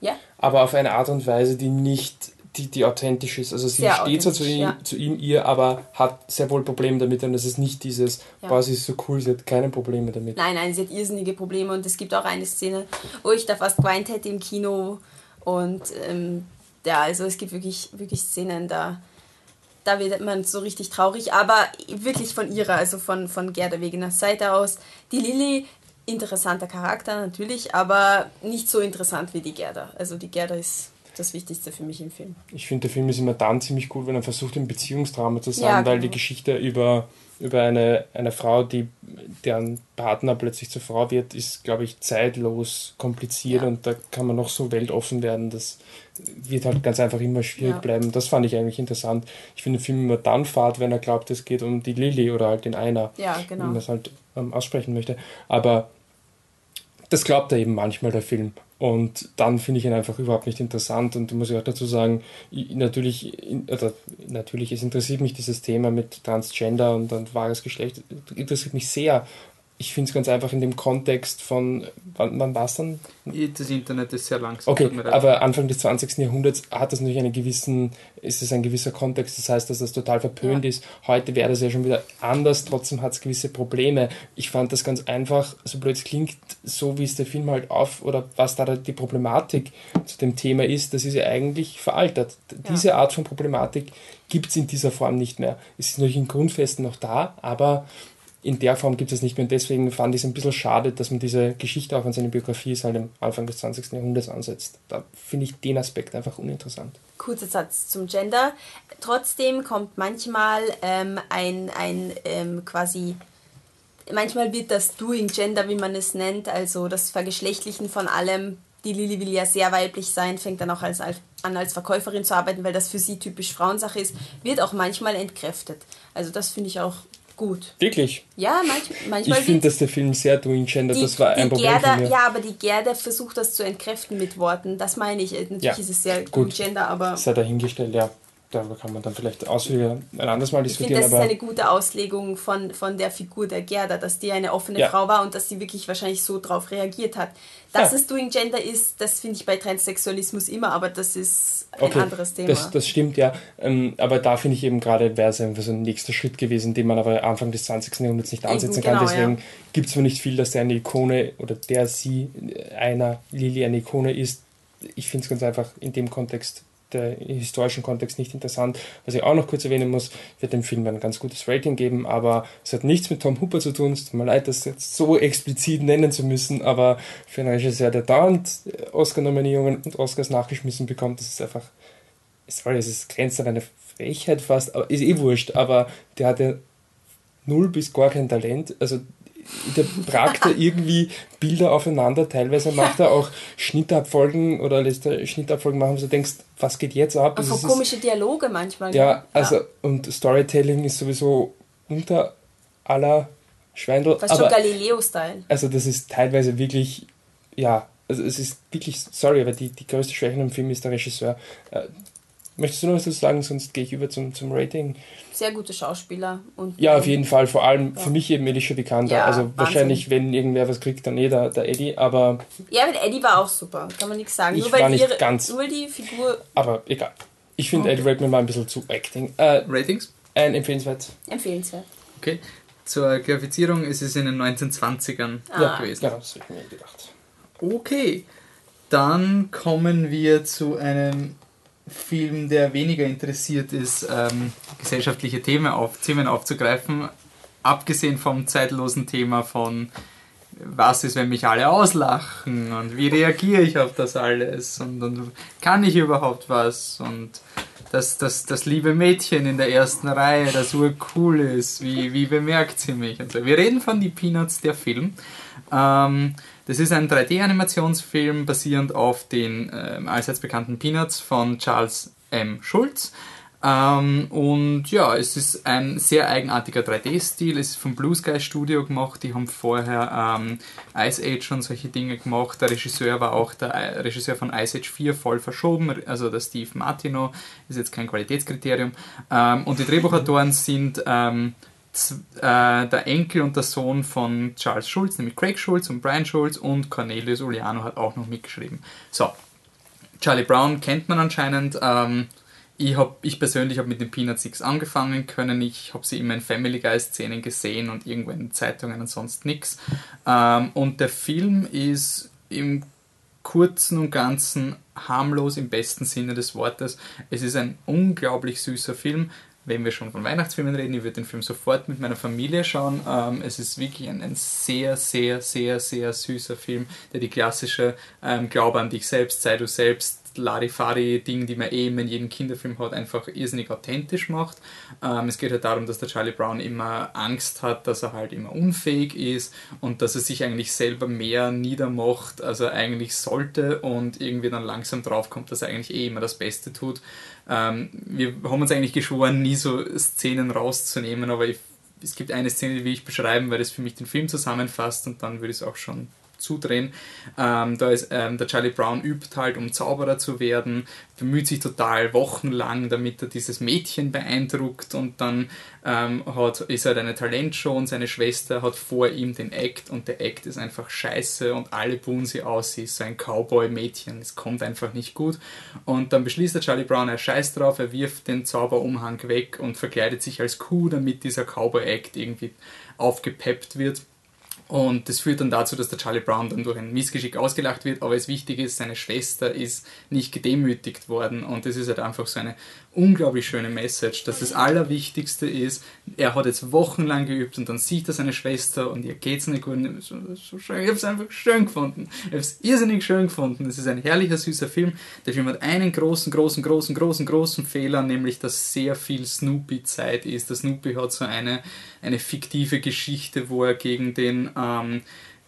ja, Aber auf eine Art und Weise, die nicht, die, die authentisch ist. Also sie Sehr steht zwar zu ihm, ja. zu ihm, ihr, aber hat sehr wohl Probleme damit und es ist nicht dieses, Ja. boah, sie ist so cool, sie hat keine Probleme damit. nein, nein, sie hat irrsinnige Probleme und es gibt auch eine Szene, wo ich da fast geweint hätte im Kino und ähm, ja, also es gibt wirklich, wirklich Szenen, da, da wird man so richtig traurig, aber wirklich von ihrer, also von, von Gerda Wegeners Seite aus. Die Lilly, interessanter Charakter natürlich, aber nicht so interessant wie die Gerda. Also die Gerda ist das Wichtigste für mich im Film. Ich finde, der Film ist immer dann ziemlich gut, wenn er versucht, ein Beziehungsdrama zu sein, Ja, weil genau. die Geschichte über, über eine, eine Frau, die deren Partner plötzlich zur Frau wird, ist, glaube ich, zeitlos kompliziert Ja. und da kann man noch so weltoffen werden, das wird halt ganz einfach immer schwierig Ja. bleiben. Das fand ich eigentlich interessant. Ich finde den Film immer dann fahrt, wenn er glaubt, es geht um die Lilly oder halt den Einer, Ja, wie genau. man es halt ähm, aussprechen möchte. Aber das glaubt er eben manchmal, der Film. Und dann finde ich ihn einfach überhaupt nicht interessant. Und muss ich auch dazu sagen, ich, natürlich, oder natürlich, es interessiert mich dieses Thema mit Transgender und, und wahres Geschlecht, interessiert mich sehr. Ich finde es ganz einfach in dem Kontext von, wann, wann war es dann? Das Internet ist sehr langsam. Okay, aber Anfang des 20. Jahrhunderts hat das natürlich einen gewissen, ist es ein gewisser Kontext, das heißt, dass das total verpönt Ja. ist. Heute wäre das ja schon wieder anders, trotzdem hat es gewisse Probleme. Ich fand das ganz einfach, so blöd es klingt, so wie es der Film halt auf, oder was da die Problematik zu dem Thema ist, das ist ja eigentlich veraltet. Ja. Diese Art von Problematik gibt es in dieser Form nicht mehr. Es ist natürlich in Grundfesten noch da, aber in der Form gibt es nicht mehr. Und deswegen fand ich es ein bisschen schade, dass man diese Geschichte auch an seine Biografie halt am Anfang des 20. Jahrhunderts ansetzt. Da finde ich den Aspekt einfach uninteressant. Kurzer Satz zum Gender. Trotzdem kommt manchmal ähm, ein, ein ähm, quasi, manchmal wird das Doing Gender, wie man es nennt, also das Vergeschlechtlichen von allem. Die Lilly will ja sehr weiblich sein, fängt dann auch als, an als Verkäuferin zu arbeiten, weil das für sie typisch Frauensache ist, wird auch manchmal entkräftet. Also das finde ich auch gut. Wirklich? Ja, manch, Ich manchmal finde, wird dass der Film sehr doing gender, die, das war ein Problem Gerda. Ja, aber die Gerda versucht das zu entkräften mit Worten. Das meine ich. Natürlich Ja, ist es sehr gut. Gender, aber Sei dahingestellt, ja. Darüber kann man dann vielleicht ausführlicher ein anderes Mal ich finde, diskutieren, das ist eine gute Auslegung von, von der Figur der Gerda, dass die eine offene Ja. Frau war und dass sie wirklich wahrscheinlich so drauf reagiert hat. Dass Ja. es Doing Gender ist, das finde ich bei Transsexualismus immer, aber das ist ein Okay, anderes Thema. Das, das stimmt, ja. Ähm, aber da finde ich eben gerade, wäre es einfach so ein nächster Schritt gewesen, den man aber Anfang des 20. Jahrhunderts nicht Eben, ansetzen genau, kann. Deswegen ja. gibt es mir nicht viel, dass der eine Ikone oder der sie, äh, einer Lilly eine Ikone ist. Ich finde es ganz einfach in dem Kontext der historischen Kontext nicht interessant. Was ich auch noch kurz erwähnen muss, wird dem Film ein ganz gutes Rating geben, aber es hat nichts mit Tom Hooper zu tun. Es tut mir leid, das jetzt so explizit nennen zu müssen, aber für einen Regisseur, der dauernd Oscar-Nominierungen und Oscars nachgeschmissen bekommt, das ist einfach, sorry, es ist grenzt an eine Frechheit fast, aber ist eh wurscht, aber der hatte null bis gar kein Talent. Also der bragt er irgendwie Bilder aufeinander, teilweise macht er auch Schnittabfolgen oder lässt er Schnittabfolgen machen, wo du denkst, was geht jetzt ab? Also komische Dialoge manchmal. Ja, ja, also und Storytelling ist sowieso unter aller Schweindel. Fast schon Galileo-Style. Also das ist teilweise wirklich, ja, also es ist wirklich, sorry, aber die, die größte Schwäche im Film ist der Regisseur. Möchtest du noch was dazu sagen, sonst gehe ich über zum, zum Rating. Sehr gute Schauspieler. Und ja, auf jeden Fall. Vor allem ja. für mich eben Elisha Vikander. Ja, also Wahnsinn. wahrscheinlich, wenn irgendwer was kriegt, dann eh der, der Eddie, aber... Ja, aber Eddie war auch super, kann man nichts sagen. Ich nur weil war nicht ihre, ganz... Nur die Figur... Aber egal. Ich finde okay. Eddie Redmayne war ein bisschen zu acting. Äh, Ratings? Ein empfehlenswert. Empfehlenswert. Okay. Zur Grafizierung ist es in den 1920ern ah. gewesen. Ja, das habe ich mir gedacht. Okay. Dann kommen wir zu einem Film, der weniger interessiert ist, ähm, gesellschaftliche Themen, auf, Themen aufzugreifen, abgesehen vom zeitlosen Thema von was ist, wenn mich alle auslachen und wie reagiere ich auf das alles und, und kann ich überhaupt was und das, das, das liebe Mädchen in der ersten Reihe, das urcool ist, wie, wie bemerkt sie mich und so. Wir reden von die Peanuts, der Film. Ähm, das ist ein 3D-Animationsfilm basierend auf den äh, allseits bekannten Peanuts von Charles M. Schulz. Ähm, und ja, es ist ein sehr eigenartiger 3D-Stil. Es ist vom Blue Sky Studio gemacht. Die haben vorher ähm, Ice Age und solche Dinge gemacht. Der Regisseur war auch der Regisseur von Ice Age 4 voll verschoben. Also der Steve Martino ist jetzt kein Qualitätskriterium. Ähm, und die Drehbuchautoren sind ähm, äh, der Enkel und der Sohn von Charles Schulz, nämlich Craig Schulz und Brian Schulz und Cornelius Uliano hat auch noch mitgeschrieben. So, Charlie Brown kennt man anscheinend. Ähm, ich, hab, ich persönlich habe mit den Peanuts Six angefangen können. Ich habe sie immer in Family Guy Szenen gesehen und irgendwo in Zeitungen und sonst nichts. Ähm, und der Film ist im Kurzen und Ganzen harmlos im besten Sinne des Wortes. Es ist ein unglaublich süßer Film wenn wir schon von Weihnachtsfilmen reden, ich würde den Film sofort mit meiner Familie schauen. Ähm, es ist wirklich ein, ein, sehr, sehr, sehr, sehr süßer Film, der die klassische ähm, Glaube an dich selbst, sei du selbst, Larifari-Ding, die man eben in jedem Kinderfilm hat, einfach irrsinnig authentisch macht. Ähm, es geht halt darum, dass der Charlie Brown immer Angst hat, dass er halt immer unfähig ist und dass er sich eigentlich selber mehr niedermacht, als er eigentlich sollte und irgendwie dann langsam draufkommt, dass er eigentlich eh immer das Beste tut. Ähm, wir haben uns eigentlich geschworen, nie so Szenen rauszunehmen, aber ich, es gibt eine Szene, die will ich beschreiben, weil das für mich den Film zusammenfasst und dann würde ich es auch schon zudrehen. Ähm, da ist ähm, der Charlie Brown übt halt, um Zauberer zu werden, bemüht sich total wochenlang, damit er dieses Mädchen beeindruckt und dann ähm, hat, ist er halt eine Talentshow und seine Schwester hat vor ihm den Act und der Act ist einfach scheiße und alle buhen sie aus, sie ist so ein Cowboy-Mädchen, es kommt einfach nicht gut und dann beschließt der Charlie Brown, er scheißt drauf, er wirft den Zauberumhang weg und verkleidet sich als Kuh, damit dieser Cowboy-Act irgendwie aufgepeppt wird und das führt dann dazu, dass der Charlie Brown dann durch ein Missgeschick ausgelacht wird, aber es wichtig ist, seine Schwester ist nicht gedemütigt worden und das ist halt einfach so eine unglaublich schöne Message, dass das Allerwichtigste ist, er hat jetzt wochenlang geübt und dann sieht er seine Schwester und ihr geht's nicht gut. So, so schön. Ich habe es einfach schön gefunden. Ich habe es irrsinnig schön gefunden. Es ist ein herrlicher, süßer Film. Der Film hat einen großen, großen, großen, großen, großen Fehler, nämlich dass sehr viel Snoopy-Zeit ist. Der Snoopy hat so eine, eine fiktive Geschichte, wo er gegen den ähm,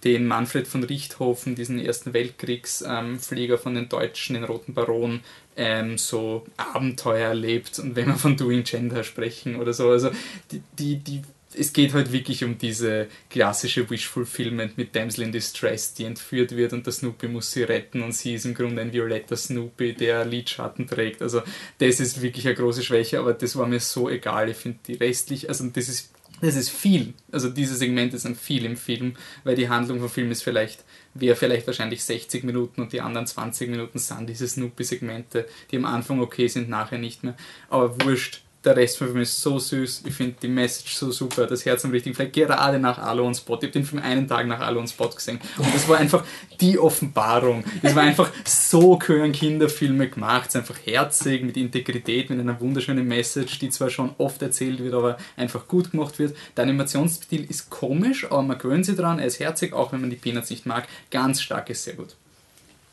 den Manfred von Richthofen, diesen Ersten Weltkriegsflieger ähm, von den Deutschen, den Roten Baron, ähm, so Abenteuer erlebt und wenn wir von Doing Gender sprechen oder so. Also die, die, die, es geht halt wirklich um diese klassische Wish-Fulfillment mit Damsel in Distress, die entführt wird und der Snoopy muss sie retten und sie ist im Grunde ein violetter Snoopy, der Lidschatten trägt. Also das ist wirklich eine große Schwäche, aber das war mir so egal. Ich finde die restlich, also das ist das ist viel. Also diese Segmente sind viel im Film, weil die Handlung vom Film ist vielleicht, wäre vielleicht wahrscheinlich 60 Minuten und die anderen 20 Minuten sind diese Snoopy-Segmente, die am Anfang okay sind, nachher nicht mehr. Aber wurscht, der Rest vom Film ist so süß. Ich finde die Message so super, das Herz am richtigen Fleck. Gerade nach Alone Spot. Ich habe den Film einen Tag nach Alone Spot gesehen. Und das war einfach die Offenbarung. Es war einfach so gehören Kinderfilme gemacht. Es ist einfach herzig, mit Integrität, mit einer wunderschönen Message, die zwar schon oft erzählt wird, aber einfach gut gemacht wird. Der Animationsstil ist komisch, aber man gewöhnt sich dran. Er ist herzig, auch wenn man die Peanuts nicht mag. Ganz stark ist sehr gut.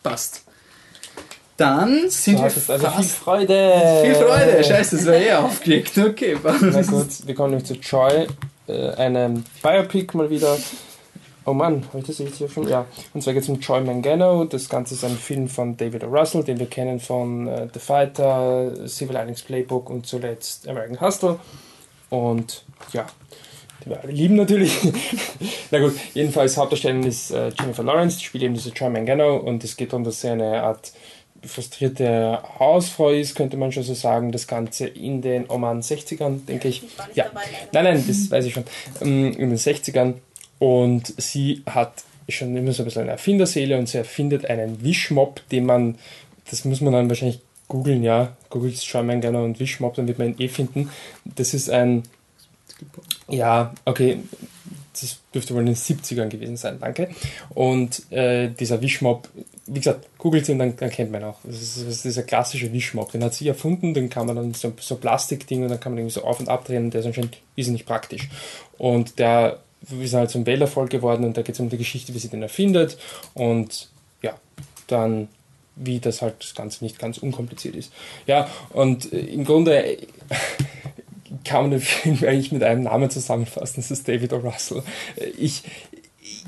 Passt. Dann sind wir hattest also viel fast Freude. viel Freude. Scheiße, das war eh aufgelegt. Okay, Na gut, wir kommen nämlich zu Joy, äh, einem Biopic mal wieder. Oh Mann, habe ich das jetzt hier schon? Ja. Und zwar geht es um Joy Mangano. Das Ganze ist ein Film von David O. Russell, den wir kennen von äh, The Fighter, Civil Linings Playbook und zuletzt American Hustle. Und ja, die wir alle lieben natürlich. Na gut, jedenfalls Hauptdarstellerin ist äh, Jennifer Lawrence, die spielt eben diese Joy Mangano und es geht darum, dass sie eine Art frustrierte Hausfrau ist, könnte man schon so sagen. Das Ganze in den Oman 60ern, denke ich. Ich Ja, dabei, nein, nein, das weiß ich schon. Ähm, In den 60ern. Und sie hat schon immer so ein bisschen eine Erfinderseele und sie erfindet einen Wischmob, den man, das muss man dann wahrscheinlich googeln, ja, googelt Charmander gerne und Wischmob, dann wird man ihn eh finden. Das ist ein, ja, okay, das dürfte wohl in den 70ern gewesen sein, danke. Und äh, dieser Wischmob, wie gesagt, googelt ihn, dann, dann kennt man auch. Das ist, das ist dieser klassische Wischmob, den hat sie erfunden, den kann man dann so, so Plastikding und dann kann man irgendwie so auf und abdrehen der ist anscheinend irrsinnig praktisch. Und der ist halt zum Welterfolg geworden und da geht es um die Geschichte, wie sie den erfindet und ja, dann wie das halt das Ganze nicht ganz unkompliziert ist. Ja, und äh, im Grunde kann man den Film eigentlich mit einem Namen zusammenfassen, das ist David O. Russell. Äh, Ich,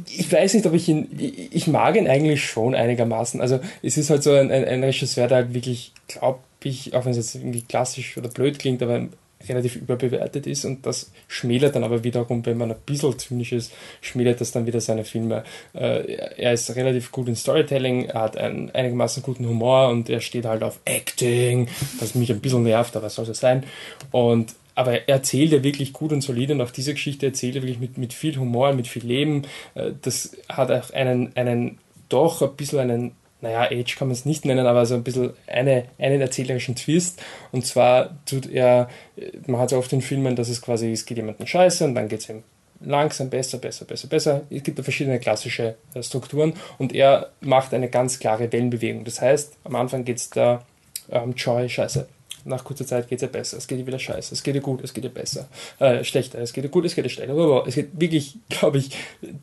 ich weiß nicht, ob ich ihn, ich ich mag ihn eigentlich schon einigermaßen. Also es ist halt so ein, ein, ein Regisseur, der halt wirklich, glaube ich, auch wenn es jetzt irgendwie klassisch oder blöd klingt, aber relativ überbewertet ist und das schmälert dann aber wiederum, wenn man ein bisschen zynisch ist, schmälert das dann wieder seine Filme. Äh, er ist relativ gut in Storytelling, er hat einen einigermaßen guten Humor und er steht halt auf Acting, was mich ein bisschen nervt, aber soll so sein. Und aber er erzählt ja wirklich gut und solide und auch diese Geschichte erzählt er wirklich mit, mit viel Humor, mit viel Leben. Äh, Das hat auch einen, einen doch ein bisschen einen, naja, Age kann man es nicht nennen, aber so ein bisschen eine, einen erzählerischen Twist. Und zwar tut er, äh, man hat ja oft in Filmen, dass es quasi, es geht jemandem scheiße und dann geht es ihm langsam besser, besser, besser, besser. Es gibt da verschiedene klassische äh, Strukturen und er macht eine ganz klare Wellenbewegung. Das heißt, am Anfang geht es da ähm, Joy, scheiße. Nach kurzer Zeit geht es ja besser, es geht ihr wieder scheiße, es geht ihr gut, es geht ihr besser, äh, schlechter, es geht ihr gut, es geht ihr schlechter. Aber es geht wirklich, glaube ich,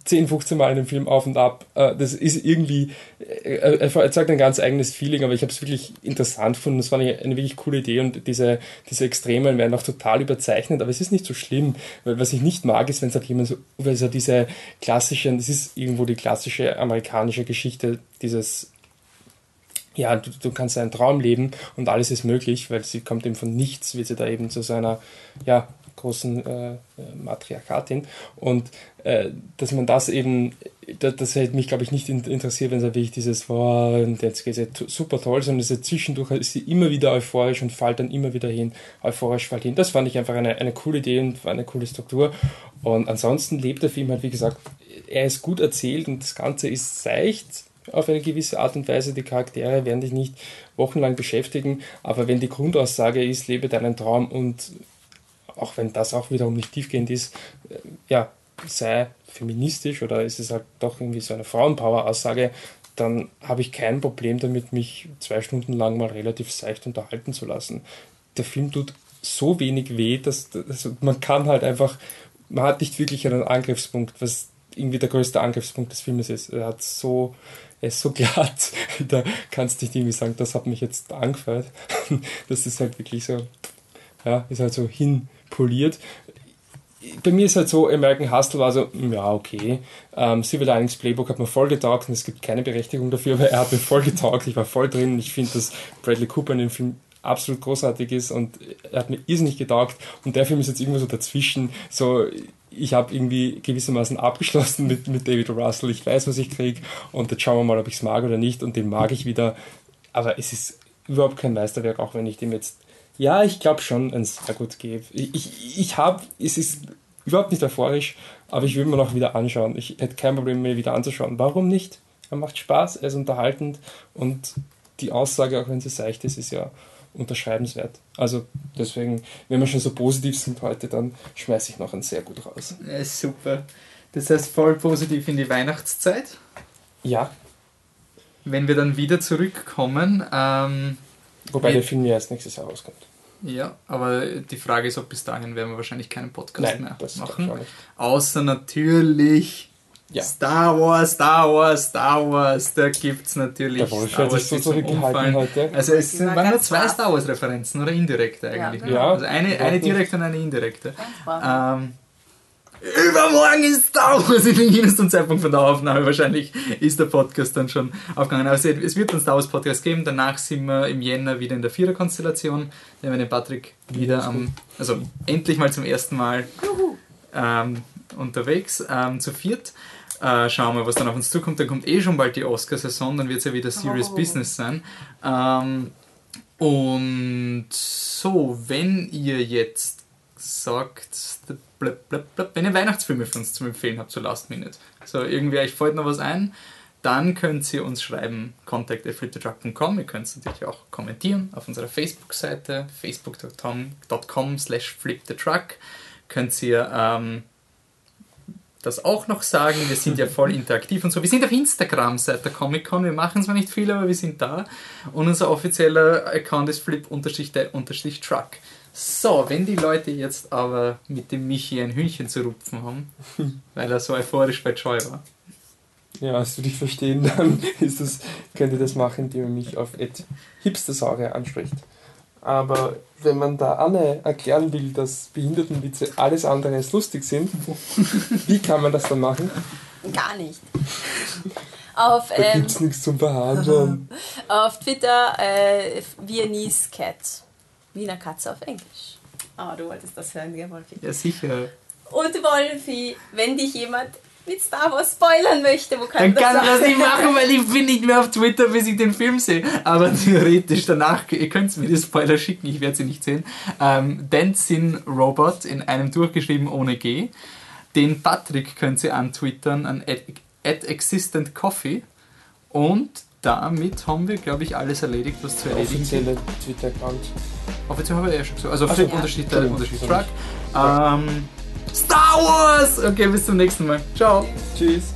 10, 15 Mal in dem Film auf und ab. Äh, das ist irgendwie, äh, er erzeugt ein ganz eigenes Feeling, aber ich habe es wirklich interessant gefunden. Das war eine, eine wirklich coole Idee und diese, diese Extremen werden auch total überzeichnet, aber es ist nicht so schlimm, weil was ich nicht mag, ist, wenn es halt jemand so, weil es ja diese klassischen, das ist irgendwo die klassische amerikanische Geschichte, dieses ja, du, du kannst einen Traum leben und alles ist möglich, weil sie kommt eben von nichts, wird sie da eben zu seiner, ja, großen äh, Matriarchatin und äh, dass man das eben, das, das hätte mich glaube ich nicht in- interessiert, wenn es wirklich dieses, wow, und jetzt geht es ja super toll, sondern diese zwischendurch ist sie immer wieder euphorisch und fällt dann immer wieder hin, euphorisch fällt hin. Das fand ich einfach eine, eine coole Idee und war eine coole Struktur und ansonsten lebt der Film halt, wie gesagt, er ist gut erzählt und das Ganze ist seicht, auf eine gewisse Art und Weise. Die Charaktere werden dich nicht wochenlang beschäftigen, aber wenn die Grundaussage ist, lebe deinen Traum und auch wenn das auch wiederum nicht tiefgehend ist, äh, ja, sei feministisch oder ist es halt doch irgendwie so eine Frauenpower-Aussage, dann habe ich kein Problem damit, mich zwei Stunden lang mal relativ seicht unterhalten zu lassen. Der Film tut so wenig weh, dass, dass man kann halt einfach, man hat nicht wirklich einen Angriffspunkt, was irgendwie der größte Angriffspunkt des Filmes ist. Er hat so, ist so glatt, da kannst du nicht irgendwie sagen, das hat mich jetzt angefeuert. Das ist halt wirklich so, ja, ist halt so hinpoliert. Bei mir ist halt so, American Hustle war so, mm, ja, okay. Ähm, Civil Linings Playbook hat mir voll getaugt und es gibt keine Berechtigung dafür, aber er hat mir voll getaugt. Ich war voll drin. Ich finde, dass Bradley Cooper in dem Film absolut großartig ist und er hat mir irrsinnig getaugt. Und der Film ist jetzt irgendwo so dazwischen. So, ich habe irgendwie gewissermaßen abgeschlossen mit, mit David Russell. Ich weiß, was ich kriege und jetzt schauen wir mal, ob ich es mag oder nicht. Und den mag ich wieder. Aber es ist überhaupt kein Meisterwerk, auch wenn ich dem jetzt, ja, ich glaube schon ein sehr gut gebe. Ich, ich, ich habe, es ist überhaupt nicht euphorisch, aber ich will mir noch wieder anschauen. Ich hätte kein Problem, mir wieder anzuschauen. Warum nicht? Er macht Spaß, er ist unterhaltend und die Aussage, auch wenn sie seicht ist, ist ja unterschreibenswert. Also deswegen, wenn wir schon so positiv sind heute, dann schmeiße ich noch ein sehr gut raus. Ja, super. Das heißt voll positiv in die Weihnachtszeit. Ja. Wenn wir dann wieder zurückkommen. Ähm, Wobei der Film ja erst nächstes Jahr rauskommt. Ja, aber die Frage ist, ob bis dahin werden wir wahrscheinlich keinen Podcast Nein, mehr machen. Außer natürlich Ja. Star Wars, Star Wars, Star Wars. Da gibt es natürlich Der Wolf Star sich so zurückgehalten Umfallen. heute. Also es sind, war waren nur zwei. Star Wars Referenzen oder indirekte eigentlich. Ja, ne? Ja, Also eine, eine direkte und eine indirekte. Ähm, übermorgen ist Star Wars in den jensten Zeitpunkt von der Aufnahme. Wahrscheinlich ist der Podcast dann schon aufgegangen. Aber es wird einen Star Wars Podcast geben. Danach sind wir im Jänner wieder in der Viererkonstellation. Da haben wir den Patrick wieder am, also endlich mal zum ersten Mal ähm, unterwegs, ähm, zu viert. Äh, schauen wir, was dann auf uns zukommt. Dann kommt eh schon bald die Oscar-Saison, dann wird es ja wieder Serious Oh. Business sein. Ähm, und so, wenn ihr jetzt sagt, wenn ihr Weihnachtsfilme für uns zum Empfehlen habt, so Last Minute, so irgendwie euch fällt noch was ein, dann könnt ihr uns schreiben, contact.fliptetruck.com. Ihr könnt es natürlich auch kommentieren auf unserer Facebook-Seite, facebook.com slash fliptetruck. Könnt ihr ähm, das auch noch sagen. Wir sind ja voll interaktiv und so. Wir sind auf Instagram seit der Comic-Con. Wir machen zwar nicht viel, aber wir sind da. Und unser offizieller Account ist flip-truck. So, wenn die Leute jetzt aber mit dem Michi ein Hühnchen zu rupfen haben, weil er so euphorisch bei Joy war. Ja, als du dich verstehen, dann ist das, könnt ihr das machen, indem ihr mich auf hipstersauge anspricht. Aber wenn man da Anne erklären will, dass Behindertenwitze alles andere als lustig sind, wie kann man das dann machen? Gar nicht. Auf, Da ähm, gibt's nichts zum Verhandeln. auf Twitter äh, Viennese Cat. Wiener Katze auf Englisch. Ah, du wolltest das hören, gell, Wolfi? Ja, sicher. Und Wolfi, wenn dich jemand mit Star Wars spoilern möchte, wo Dann kann, kann er das nicht machen, weil ich bin nicht mehr auf Twitter, bis ich den Film sehe. Aber theoretisch danach, ihr könnt mir die Spoiler schicken, ich werde sie nicht sehen. Ähm, Dancing Robot in einem durchgeschrieben ohne G. Den Patrick könnt ihr antwittern an at, at existent coffee. Und damit haben wir, glaube ich, alles erledigt, was zu erledigen ist. Offizielle Twitter-Account. Offiziell habe ich ja schon gesagt. Also Ach so, Flip ja. Unterschied, Entschuldigung, Unterschied. Truck. Ähm, Star Wars! Okay, bis zum nächsten Mal. Ciao. Tschüss.